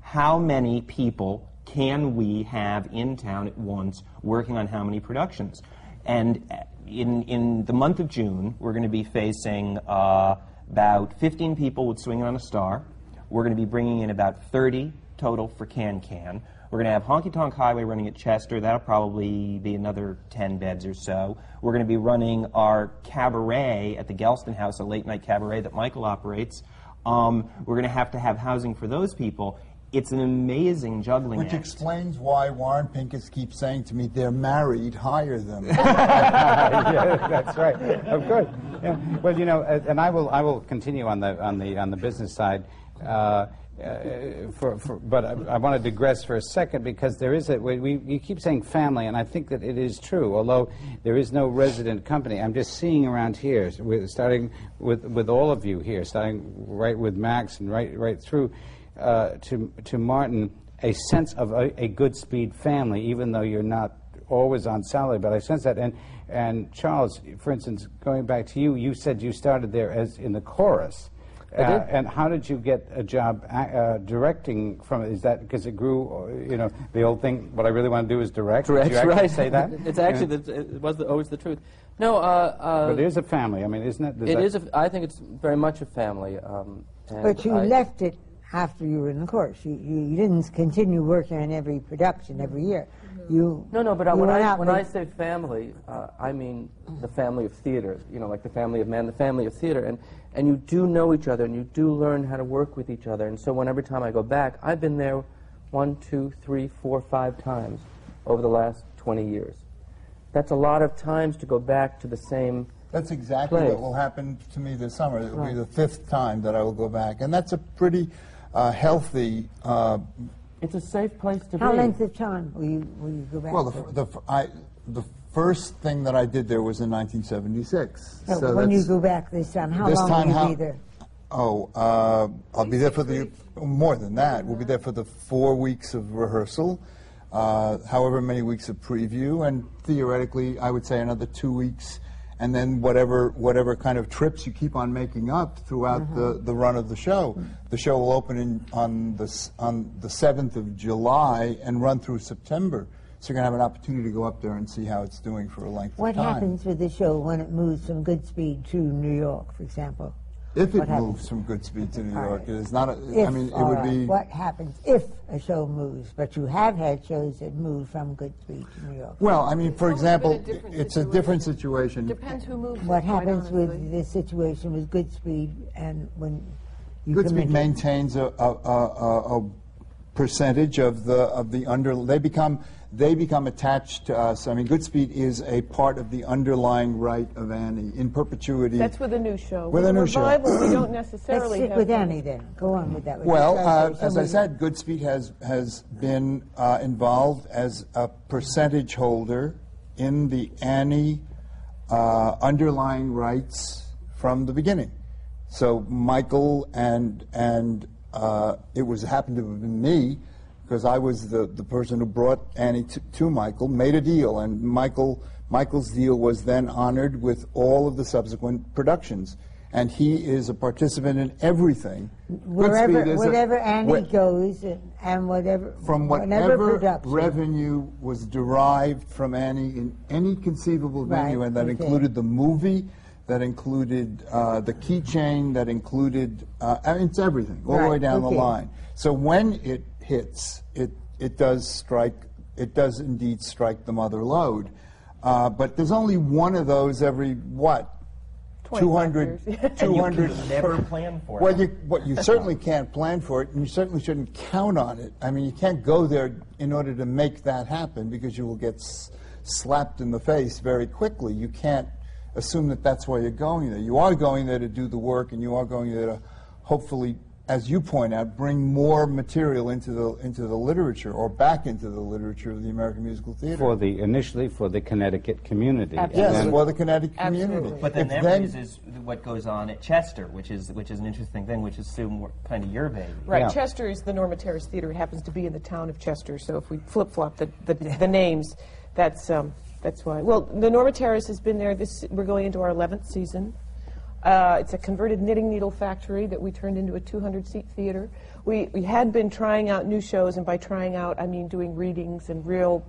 how many people can we have in town at once working on how many productions? And uh, in, in the month of June, we're going to be facing uh, about 15 people with Swinging on a Star. We're going to be bringing in about 30 total for Can Can. We're going to have Honky Tonk Highway running at Chester. That'll probably be another 10 beds or so. We're going to be running our cabaret at the Gelston House, a late night cabaret that Michael operates. Um, we're going to have to have housing for those people. It's an amazing juggling act. Which act. explains why Warren Pincus keeps saying to me, they're married, hire them. yeah, that's right. Of course. Yeah. Well, you know, uh, and I will I will continue on the on the on the business side. Uh, uh, for, for, but I, I want to digress for a second because there is a we, we you keep saying family, and I think that it is true. Although there is no resident company, I'm just seeing around here, starting with with all of you here, starting right with Max and right right through uh, to to Martin, a sense of a, a Goodspeed family, even though you're not always on salary, but I sense that. And and Charles, for instance, going back to you, you said you started there as in the chorus. I did. Uh, and how did you get a job uh, uh, directing from it? Is that because it grew, or, you know, the old thing, what I really want to do is direct? Did you right. say that? it's actually, the, it was the, always the truth. No, uh, uh, But it is a family. I mean, isn't it? Does it that- is. A, I think it's very much a family. Um, and But you I- left it after you were in the course. You, you, you didn't continue working on every production every year. You No, no, but uh, when, I, when I say family, uh, I mean the family of theater, you know, like the family of man, the family of theater. And, and you do know each other and you do learn how to work with each other. And so when every time I go back, I've been there one, two, three, four, five times over the last 20 years. That's a lot of times to go back to the same. That's exactly Place. what will happen to me this summer. It will be the fifth time that I will go back. And that's a pretty uh, healthy. Uh, It's a safe place to be. how be. length of time will you, will you go back well, the, for? the, f- I, the first thing that I did there was in 1976. So So when you go back this time, how this long time will you how- be there? Oh, uh, I'll be there for the more than that. We'll be there for the four weeks of rehearsal, uh, however many weeks of preview, and theoretically, I would say another two weeks, and then whatever whatever kind of trips you keep on making up throughout the, the run of the show. The show will open in, on the on the seventh of July and run through September. So you're gonna have an opportunity to go up there and see how it's doing for a length What of time. What happens with the show when it moves from Goodspeed to New York, for example? If What it happens? moves from Goodspeed to New All York, right. it is not, a, If, I mean, it would right, be, What happens if a show moves? But you have had shows that move from Goodspeed to New York. well, I mean, for It's always been a example, different it's a different situation. Depends who moves. What happens with honestly. this situation with Goodspeed and when you come Goodspeed maintains a, a, a, a, a percentage of the of the under. They become they become attached to us. I mean, Goodspeed is a part of the underlying right of Annie in perpetuity. That's with a new show. With a new show. we don't Let's necessarily have with Annie then. Go on with that. with Well, uh, as I said, Goodspeed has has been uh, involved as a percentage holder in the Annie uh, underlying rights from the beginning. So Michael and and uh, it was happened to have been me because I was the, the person who brought Annie to, to Michael, made a deal, and Michael Michael's deal was then honored with all of the subsequent productions. And he is a participant in everything. wherever Goodspeed is a- Annie wh- goes and, and whatever from whatever whatever production. revenue was derived from Annie in any conceivable venue, Right, and that okay. included the movie, that included uh, the keychain, that included, uh, I mean, it's everything, all the way down okay. the line. So when it hits, it, it does strike, it does indeed strike the mother lode. Uh, but there's only one of those every, what? 25 200, years. And you 200 can never plan for it. well, you, what you certainly can't plan for it, and you certainly shouldn't count on it. I mean, you can't go there in order to make that happen because you will get s- slapped in the face very quickly. You can't assume that that's why you're going there. You are going there to do the work, and you are going there to hopefully, as you point out, bring more material into the into the literature or back into the literature of the American musical theater. For the, initially for the Connecticut community. and yes, for the Connecticut community. Absolutely. But then If that raises what goes on at Chester, which is which is an interesting thing, which is soon kind of your baby. Right, Yeah. Chester is the Norma Terris Theater. It happens to be in the town of Chester. So if we flip flop the, the, the names, that's um, that's why. Well, the Norma Terris has been there. This we're going into our 11th season. Uh, it's a converted knitting needle factory that we turned into a 200 seat theater. We, we had been trying out new shows, and by trying out, I mean doing readings and real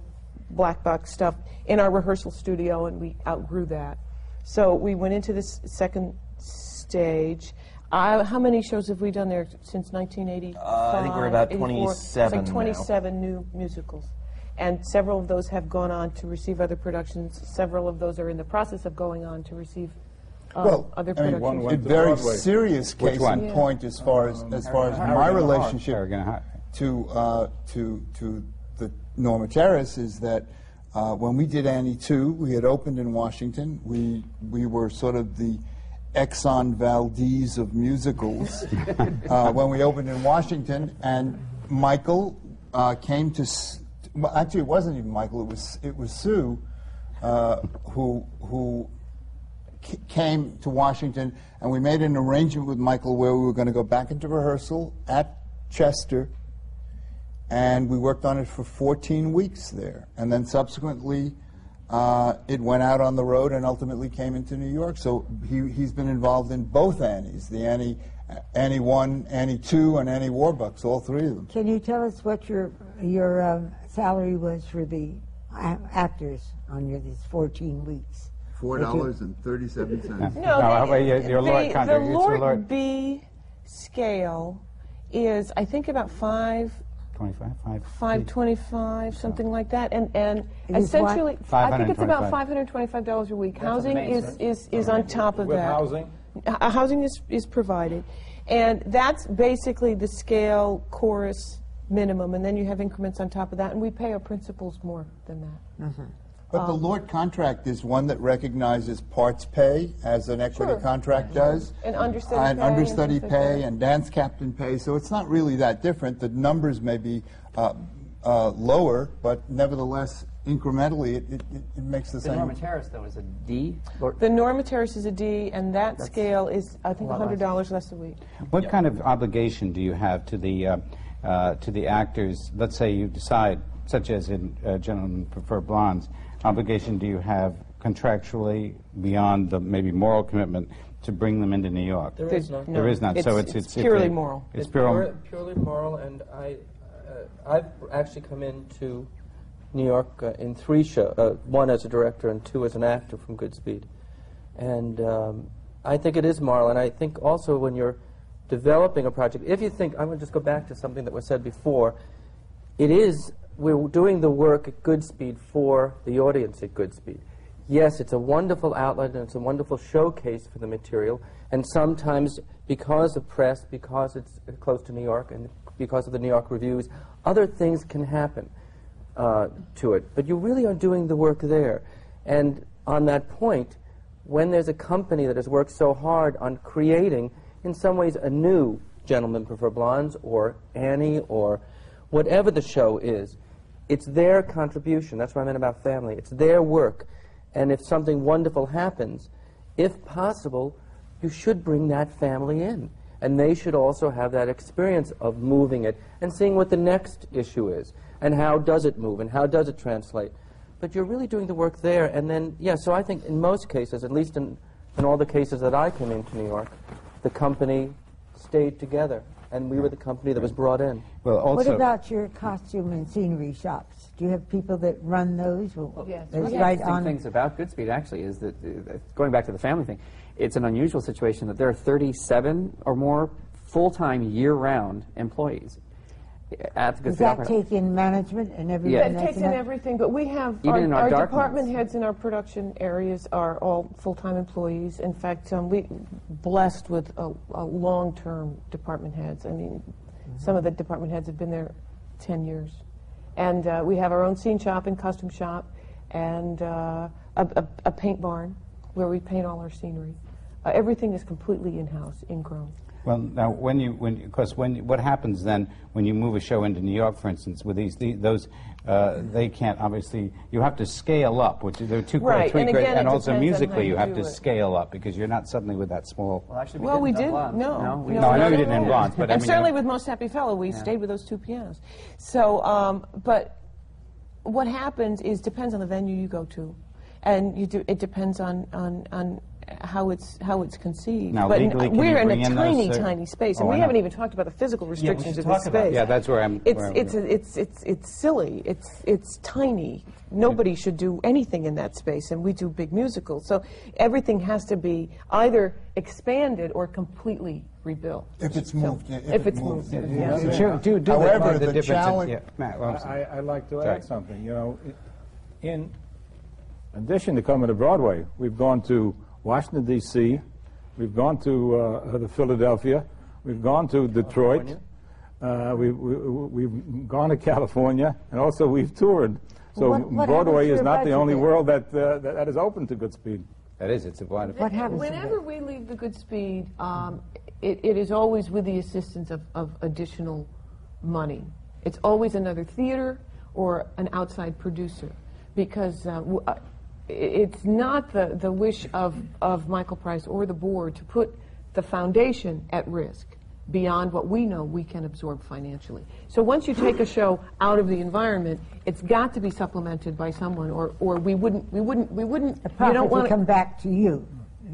black box stuff in our rehearsal studio, and we outgrew that. So we went into this second stage. Uh, how many shows have we done there since 1985? Uh, I think we're about 84? 27 It's like now. 27 new musicals. And several of those have gone on to receive other productions. Several of those are in the process of going on to receive um, Well, other I mean, productions. one a very Broadway. serious case one? in point as far as as far as my Harrigan Hart. relationship Harrigan to uh, to to the Norma Terris is that uh, when we did Annie two, we had opened in Washington. We we were sort of the Exxon Valdez of musicals uh, when we opened in Washington, and Michael uh, came to. Well, actually, it wasn't even Michael. It was it was Sue, uh, who who came to Washington, and we made an arrangement with Michael where we were going to go back into rehearsal at Chester, and we worked on it for 14 weeks there. And then subsequently, uh, it went out on the road and ultimately came into New York. So he, he's been involved in both Annies the Annie, Annie 1, Annie 2, and Annie Warbucks, all three of them. Can you tell us what your your um, salary was for the a- actors on your these 14 weeks? $4.37. No, No, the, wait, your- your the, LORT the contract, it's your LORT LORT- B scale is, I think, about five 25, five. 525, something like that, and and It is essentially, I think it's about 525. $525 a week. Housing is, amazing. is, is on top of With that. housing? H- uh, Housing is, is provided, and that's basically the scale chorus minimum, and then you have increments on top of that, and we pay our principals more than that. But the LORT contract is one that recognizes parts pay, as an equity Sure. contract does. And understudy and pay and understudy things like pay that. and dance captain pay. So it's not really that different. The numbers may be uh, uh, lower, but nevertheless, incrementally, it, it, it- it makes the, The same. Norma Terris, though, is a D. Or- The Norma Terris is a D, and that scale is, I think, a $100 less a week. What kind of obligation do you have to the uh, uh, to the actors? Let's say you decide, such as in uh, Gentlemen Prefer Blondes, obligation do you have contractually beyond the maybe moral commitment to bring them into New York? There There's is none. There is none. so it's it's it's purely a- moral. It's, It's pure- pure- purely moral, and I, uh, I've actually come into New York uh, in three shows, uh, one as a director and two as an actor from Goodspeed. And um, I think it is moral, and I think also when you're developing a project, if you think, I'm going to just go back to something that was said before, it is, we're doing the work at Goodspeed for the audience at Goodspeed. Yes, it's a wonderful outlet and it's a wonderful showcase for the material, and sometimes because of press, because it's close to New York, and because of the New York reviews, other things can happen uh, to it. But you really are doing the work there. And on that point, when there's a company that has worked so hard on creating, in some ways, a new Gentlemen Prefer Blondes or Annie or whatever the show is, it's their contribution. That's what I meant about family. It's their work. And if something wonderful happens, if possible, you should bring that family in. And they should also have that experience of moving it and seeing what the next issue is and how does it move and how does it translate. But you're really doing the work there. And then, yeah, so I think in most cases, at least in, in all the cases that I came into New York, the company stayed together. And we were the company that was brought in. Well, also, What about your costume and scenery shops? Do you have people that run those? Well, Yes. that's One of the right interesting things about Goodspeed actually is that, uh, going back to the family thing, it's an unusual situation that there are 37 or more full-time, year-round employees at the Does that Opera. take in management and everything? Yeah. It takes in everything, but we have, Even our, our our department months. heads in our production areas are all full-time employees. In fact, um, we blessed with a, a long-term department heads. I mean, some of the department heads have been there 10 years. And uh, we have our own scene shop and custom shop and uh, a, a, a paint barn where we paint all our scenery. Uh, everything is completely in-house, ingrown. Well, now, when you, when, of course, when, what happens then when you move a show into New York, for instance, with these, the, those, uh, they can't obviously, you have to scale up, which there are two, Right, three and great, again, and also depends on how musically you you have to it. scale up because you're not suddenly with that small. Well, actually, we Well, we didn't did. have No, Blonde. we No, I know not you didn't in all. Blondes, but I and mean, certainly you know- with Most Happy Fellow, we stayed with those two pianos. So, um, but what happens is depends on the venue you go to, and you do. It depends on on on how it's how it's conceived. Now, but legally, can we're you in bring a in those, tiny, uh, tiny space, oh, and I we haven't even talked about the physical restrictions should of the space. Yeah, that's where I'm. It's where I'm it's going. it's it's it's silly. It's it's tiny. Nobody should do anything in that space, and we do big musicals. So everything has to be either expanded or completely rebuilt. If it's So- moved, yeah, if, it's moved, yeah. Yeah, Sure, do, do However, the, the, the difference. in- challenge- yeah, Matt, well, I'm I, sorry. I- I'd like to Sorry. add something. You know, i- in addition to coming to Broadway, we've gone to Washington, D.C., we've gone to uh, the Philadelphia, we've gone to Detroit, uh, we, we, we've gone to California, and also we've toured. So What- what Broadway is not the only then? world that, uh, that, that is open to Goodspeed. That is, it's a wonderful. What happens Whenever we leave the Goodspeed, um, it, it is always with the assistance of, of additional money. It's always another theater or an outside producer, because uh, w- uh, i- it's not the, the wish of, of Michael Price or the board to put the foundation at risk beyond what we know we can absorb financially. So once you take a show out of the environment, it's got to be supplemented by someone, or, or we wouldn't, we wouldn't, we wouldn't. The you profit don't will want come back to you,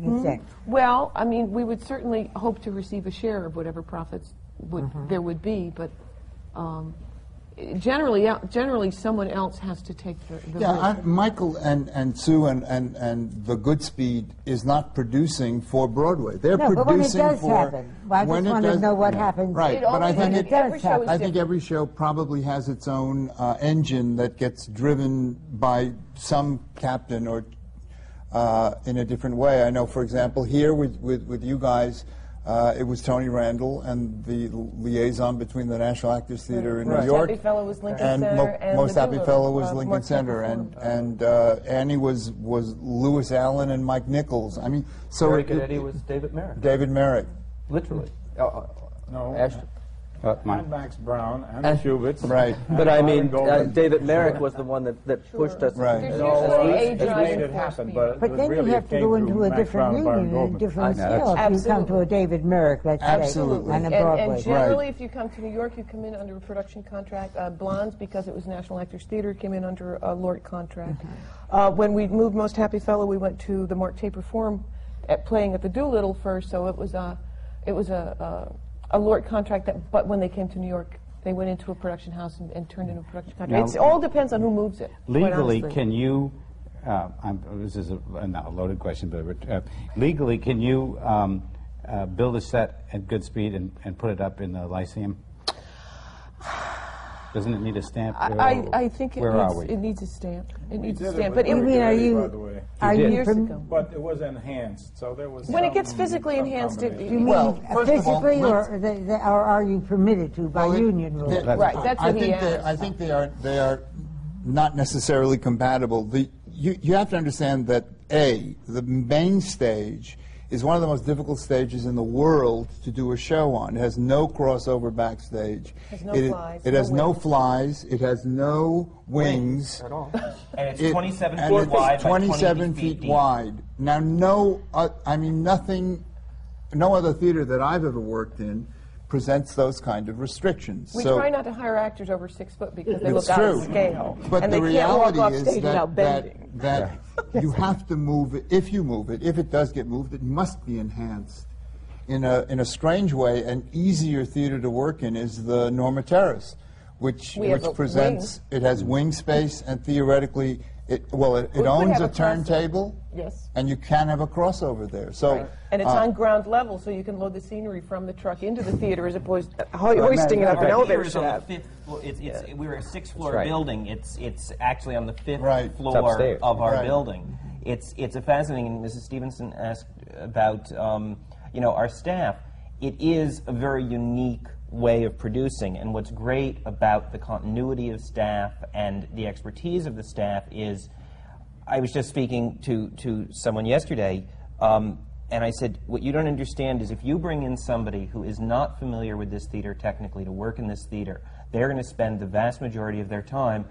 in Hmm? well, I mean, we would certainly hope to receive a share of whatever profits would, Mm-hmm. there would be, but um, generally, generally, someone else has to take the, the Yeah, I. Michael and, and Sue and, and, and the Goodspeed is not producing for Broadway. They're No, but when it does for happen, well, I when just wanna know what yeah, happens Right, It but I think it, it does every show is happen. I think every show probably has its own uh, engine that gets driven by some captain or uh, in a different way. I know, for example, here with, with, with you guys, uh, it was Tony Randall and the liaison between the National Actors Theater in Most New York. Happy Fellow was Lincoln and Center, Mo- and Most the Happy Fellow was uh, Lincoln Mark Center, and, and uh, Annie was, was Lewis Allen and Mike Nichols. I mean, so Very it- good it- Eddie was David Merrick, David Merrick. literally. Uh, uh, No. Ashton. Uh, my- And Max Brown and And- the Shuberts. Right. But I mean, uh, David Merrick was the one that, that pushed us. Right. There's It all usually was- it made it happen, but. But it then really you have to go into a Max different Brown union and a different I scale if you come to a David Merrick, let's say, Absolutely. on a And, Broadway. and generally, if you come to New York, you come in under a production contract. Uh, Blondes, because it was National Actors Theater, came in under a LORT contract. Uh, when we moved Most Happy Fellow, we went to the Mark Taper Forum at playing at the Doolittle first, so it was a, it was a, a, LORT contract. That, but when they came to New York, they went into a production house and, and turned into a production contract. It's- it all depends on who moves it. Legally, can you uh, I'm, this is a, not a loaded question, but uh, legally, can you um, uh, build a set at Goodspeed and, and put it up in the Lyceum? Doesn't it need a stamp? I, I, I think it Where needs, are we? it needs a stamp. It needs a did it stamp. with But it, mean, are you, By the way. are You you, years perm- ago. But it was enhanced, so there was When it some- gets physically some enhanced, it- combination. you mean Well, first of all, physically, let's- or, the, the, or are you permitted to by Well, it- union rules? they- Right, that's I what he think they- asked. I think they are, they are not necessarily compatible. The, you, you have to understand that, A, the main stage is one of the most difficult stages in the world to do a show on. It has no crossover backstage. Has no It- flies, It no has no flies. It has no wings. At all. And it's It- 27 and feet it's wide by 27 20 feet wide. Now, no, uh, I mean, nothing, no other theater that I've ever worked in presents those kind of restrictions. we so, try not to hire actors over six foot because they It's look out of scale. But and the they can't walk reality off is stage that, without that, bending. that you have to move it. If you move it, if it does get moved, it must be enhanced. In a, in a strange way, an easier theater to work in is the Norma Terris, which, We which a presents, it has wing space and theoretically, it, well, it, it could owns a a turntable. Yes. And you can have a crossover there. So, And it's uh, on ground level, so you can load the scenery from the truck into the theater as opposed to ho- hoisting it up an elevator is on the shaft. fifth floor. It's, it's, We're a six-floor right. building. It's, it's actually on the fifth Right. floor of our Right. building. It's, it's a fascinating, and Mrs. Stevenson asked about, um, you know, our staff. It is a very unique way of producing, and what's great about the continuity of staff and the expertise of the staff is, I was just speaking to, to someone yesterday, um, and I said, What you don't understand is if you bring in somebody who is not familiar with this theater technically to work in this theater, they're going to spend the vast majority of their time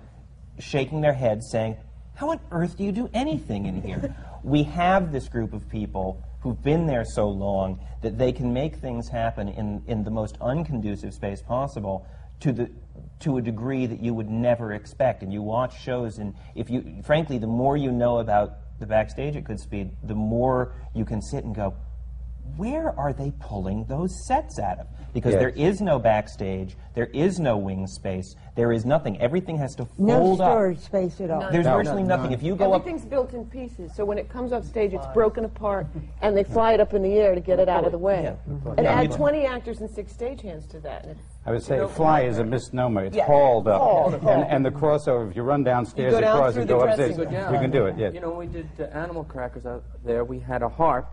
shaking their heads saying, How on earth do you do anything in here? we have this group of people who've been there so long that they can make things happen in, in the most unconducive space possible to the to a degree that you would never expect. And you watch shows, and if you, frankly, the more you know about the backstage at Goodspeed, the more you can sit and go, where are they pulling those sets out of? Because Yes. there is no backstage, there is no wing space, there is nothing. Everything has to fold up. No storage space at all. There's No. virtually nothing. If you go up, Everything's built in pieces, so when it comes off stage, it's broken apart, and they fly it up in the air to get it out of the way. And Yeah. add 20 actors and six stagehands to that. I would say fly is a misnomer. It's Yeah. hauled up. Hauled, and, hauled. and the crossover, if you run downstairs You go down across through and the go dressing upstairs, you can do it, yes. You know, when we did uh, Animal Crackers out there, we had a harp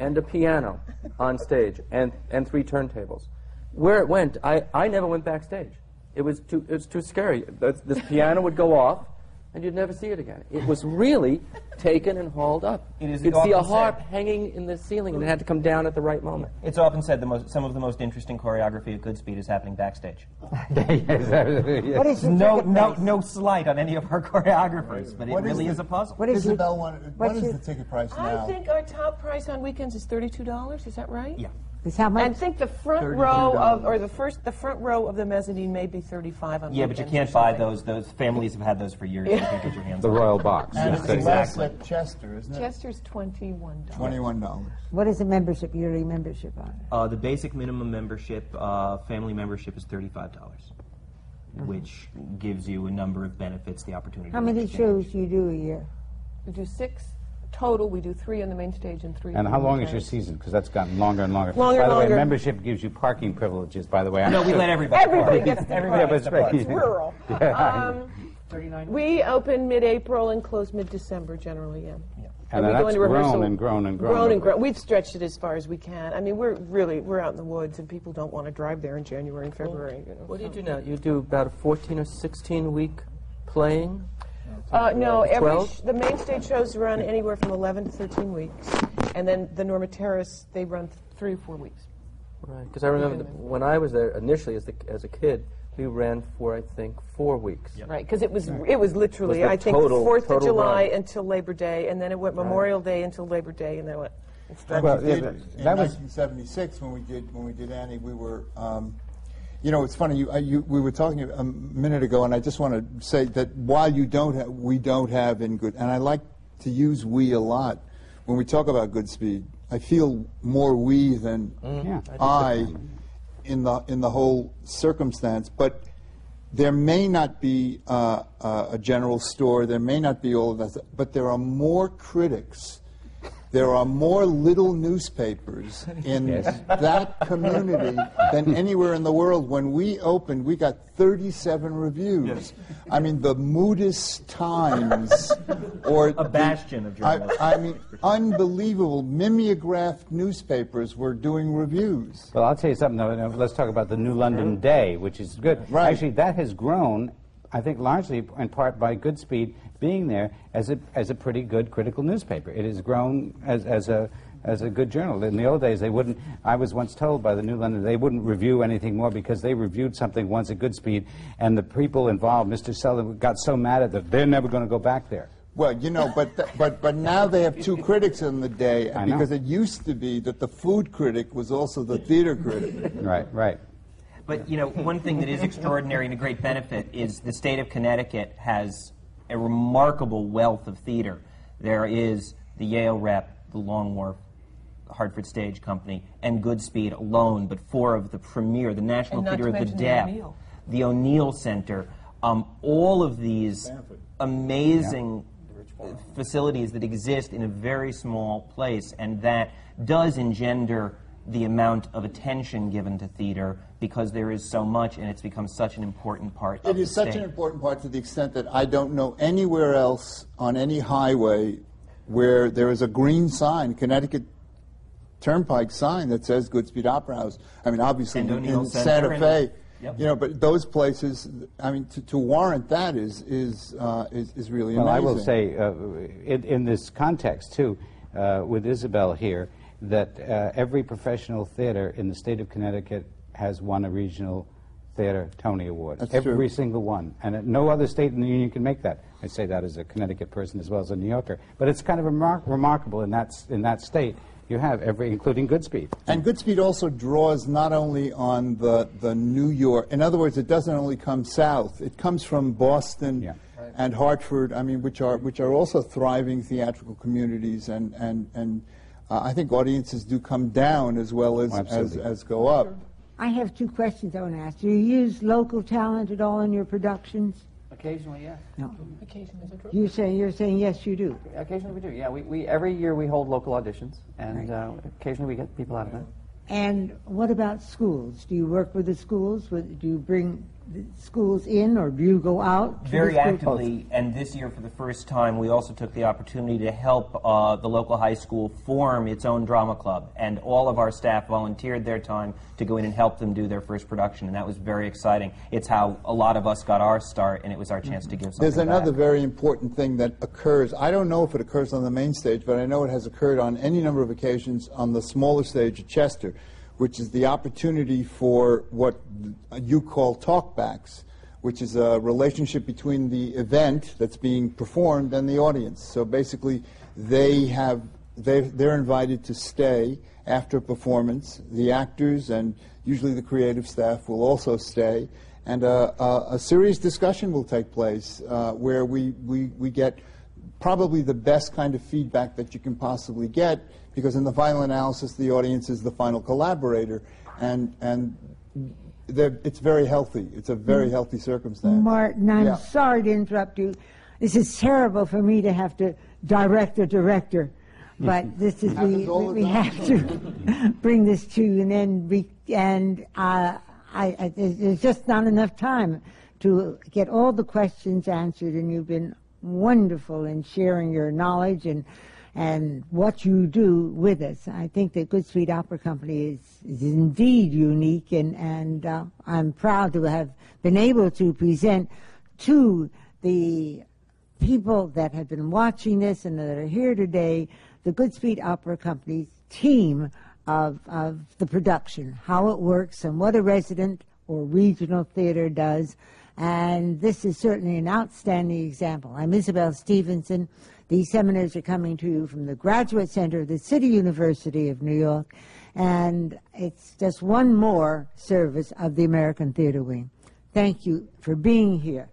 and a piano on stage and, and three turntables. Where it went, I, I never went backstage. It was too, it was too scary. This, this piano would go off, and you'd never see it again. It was really taken and hauled up. It is You'd see a harp said- hanging in the ceiling, and it had to come down at the right moment. it's often said the most, some of the most interesting choreography at Goodspeed is happening backstage. yes, absolutely, yes. What is No, no, no slight on any of our choreographers, but it What is really the- is a puzzle. What is your- Isabel, what, what what's your- the ticket price now? I think our top price on weekends is $32, is that right? Yeah. Is how much? And think the front row of, or the first, the front row of the mezzanine may be 35 on Yeah, but you weekends can't buy something. those. Those families have had those for years. You can get your hands The on. Royal Box. and yes, it's exactly. less at Chester, isn't it? Chester's $21. Twenty-one dollars. what is the membership, yearly membership on? Uh, the basic minimum membership, uh, family membership, is thirty-five dollars, which gives you a number of benefits. The opportunity. How to many exchange. shows do you do a year? We do six total, we do three on the main stage and three. And how long is your season? Because that's gotten longer and longer. Longer by and the way, longer. membership gives you parking privileges, by the way. i No, we let everybody. Everybody park. gets to Everybody Yeah, but it's to park. right. It's rural. Um, we open mid-April and close mid-December generally, yeah. And we then go that's into rehearsal- grown and grown and grown. Grown and grown. We've stretched it as far as we can. I mean, we're really, we're out in the woods and people don't want to drive there in January and February. you know, What do you do now? You do about a 14 or 16 week playing? Uh, no, every sh- the main stage shows run anywhere from 11 to 13 weeks. And then the Norma Terris, they run th- three or four weeks. Right, because I remember that when I was there initially as, the, as a kid, we ran for, I think, four weeks. Right, because it was it was literally Was the I think total- Fourth of total July run. until Labor Day, and then it went Memorial Day until Labor Day, and then it went. And Well, we yeah, did, that- in that was- 1976 when we did when we did Annie, we were. Um, you know, it's funny. You, you, we were talking a minute ago, and I just want to say that while you don't, have, we don't have in good, and I like to use we a lot when we talk about Goodspeed. I feel more we than Yeah. I in the in the whole circumstance, but there may not be uh, uh, a general store, there may not be all of that, but there are more critics there are more little newspapers in Yes. that community than anywhere in the world. When we opened, we got 37 reviews. I mean, the Moodus Times, or A bastion of journalism. I mean, unbelievable mimeographed newspapers were doing reviews. Well, I'll tell you something, though. Let's talk about the New London mm-hmm. Day, which is good. Right. Actually, that has grown, I think, largely in part by Goodspeed being there as a, as a pretty good critical newspaper. It has grown as, as, a, as a good journal. In the old days, they wouldn't, I was once told by the New London, they wouldn't review anything more because they reviewed something once at Goodspeed, and the people involved, Mr. Sullivan, got so mad at them, they're never going to go back there. Well, you know, but th- but but now they have two critics in the day because it used to be that the food critic was also the theater critic. Right, right. But you know, one thing that is extraordinary and a great benefit is the state of Connecticut has a remarkable wealth of theater. There is the Yale Rep, the Long Wharf, Hartford Stage Company, and Goodspeed alone, but four of the premier, the National Theater of the mention the Deaf, O'Neill. the O'Neill Center, um, all of these amazing facilities that exist in a very small place, and that does engender the amount of attention given to theater because there is so much and it's become such an important part of It the such state. an important part to the extent that I don't know anywhere else on any highway where there is a green sign, Connecticut Turnpike sign that says Goodspeed Opera House. I mean, obviously in, in Center Santa and- Fe, Yep. you know, but those places, I mean, to, to warrant that is is uh, is, is really Well, amazing. I will say, uh, in, in this context, too, uh, with Isabel here, that uh, every professional theater in the state of Connecticut has won a regional theater Tony Award. That's every true. single one. And no other state in the union can make that. I say that as a Connecticut person as well as a New Yorker. But it's kind of remar- remarkable in that, in that state. You have every, including Goodspeed. And Goodspeed also draws not only on the, the New York, in other words, it doesn't only come south, it comes from Boston Yeah. and Hartford, I mean, which are, which are also thriving theatrical communities, and, and, and uh, I think audiences do come down as well as, as, as go up. I have two questions I want to ask. Do you use local talent at all in your productions? Occasionally, yes. No. Occasionally, is it true? You say you're saying yes, you do. Occasionally we do. Yeah, we, we every year we hold local auditions, and uh, occasionally we get people out of that. And what about schools? Do you work with the schools? Do you bring the schools in, or do you go out? to Very school- actively, and this year for the first time, we also took the opportunity to help uh, the local high school form its own drama club. And all of our staff volunteered their time to go in and help them do their first production, and that was very exciting. It's how a lot of us got our start, and it was our chance to give something There's another back. very important thing that occurs. I don't know if it occurs on the main stage, but I know it has occurred on any number of occasions on the smaller stage at Chester, which is the opportunity for what you call talkbacks, which is a relationship between the event that's being performed and the audience. So basically, they have they they're invited to stay after a performance. The actors and usually the creative staff will also stay and uh, uh, a serious discussion will take place uh, where we, we, we get probably the best kind of feedback that you can possibly get because in the final analysis the audience is the final collaborator and, and it's very healthy. It's a very healthy circumstance. Martin, I'm Yeah. sorry to interrupt you. This is terrible for me to have to direct a director, but this is we, we, have to bring this to an end. we, and uh, I, I, there's there's just not enough time to get all the questions answered, and you've been wonderful in sharing your knowledge and and what you do with us. I think that Goodspeed Opera Company is, is indeed unique, and, and uh, I'm proud to have been able to present to the people that have been watching this and that are here today the Goodspeed Opera Company's team of, of the production, how it works, and what a resident or regional theater does. And this is certainly an outstanding example. I'm Isabel Stevenson. These seminars are coming to you from the Graduate Center of the City University of New York, and it's just one more service of the American Theater Wing. Thank you for being here.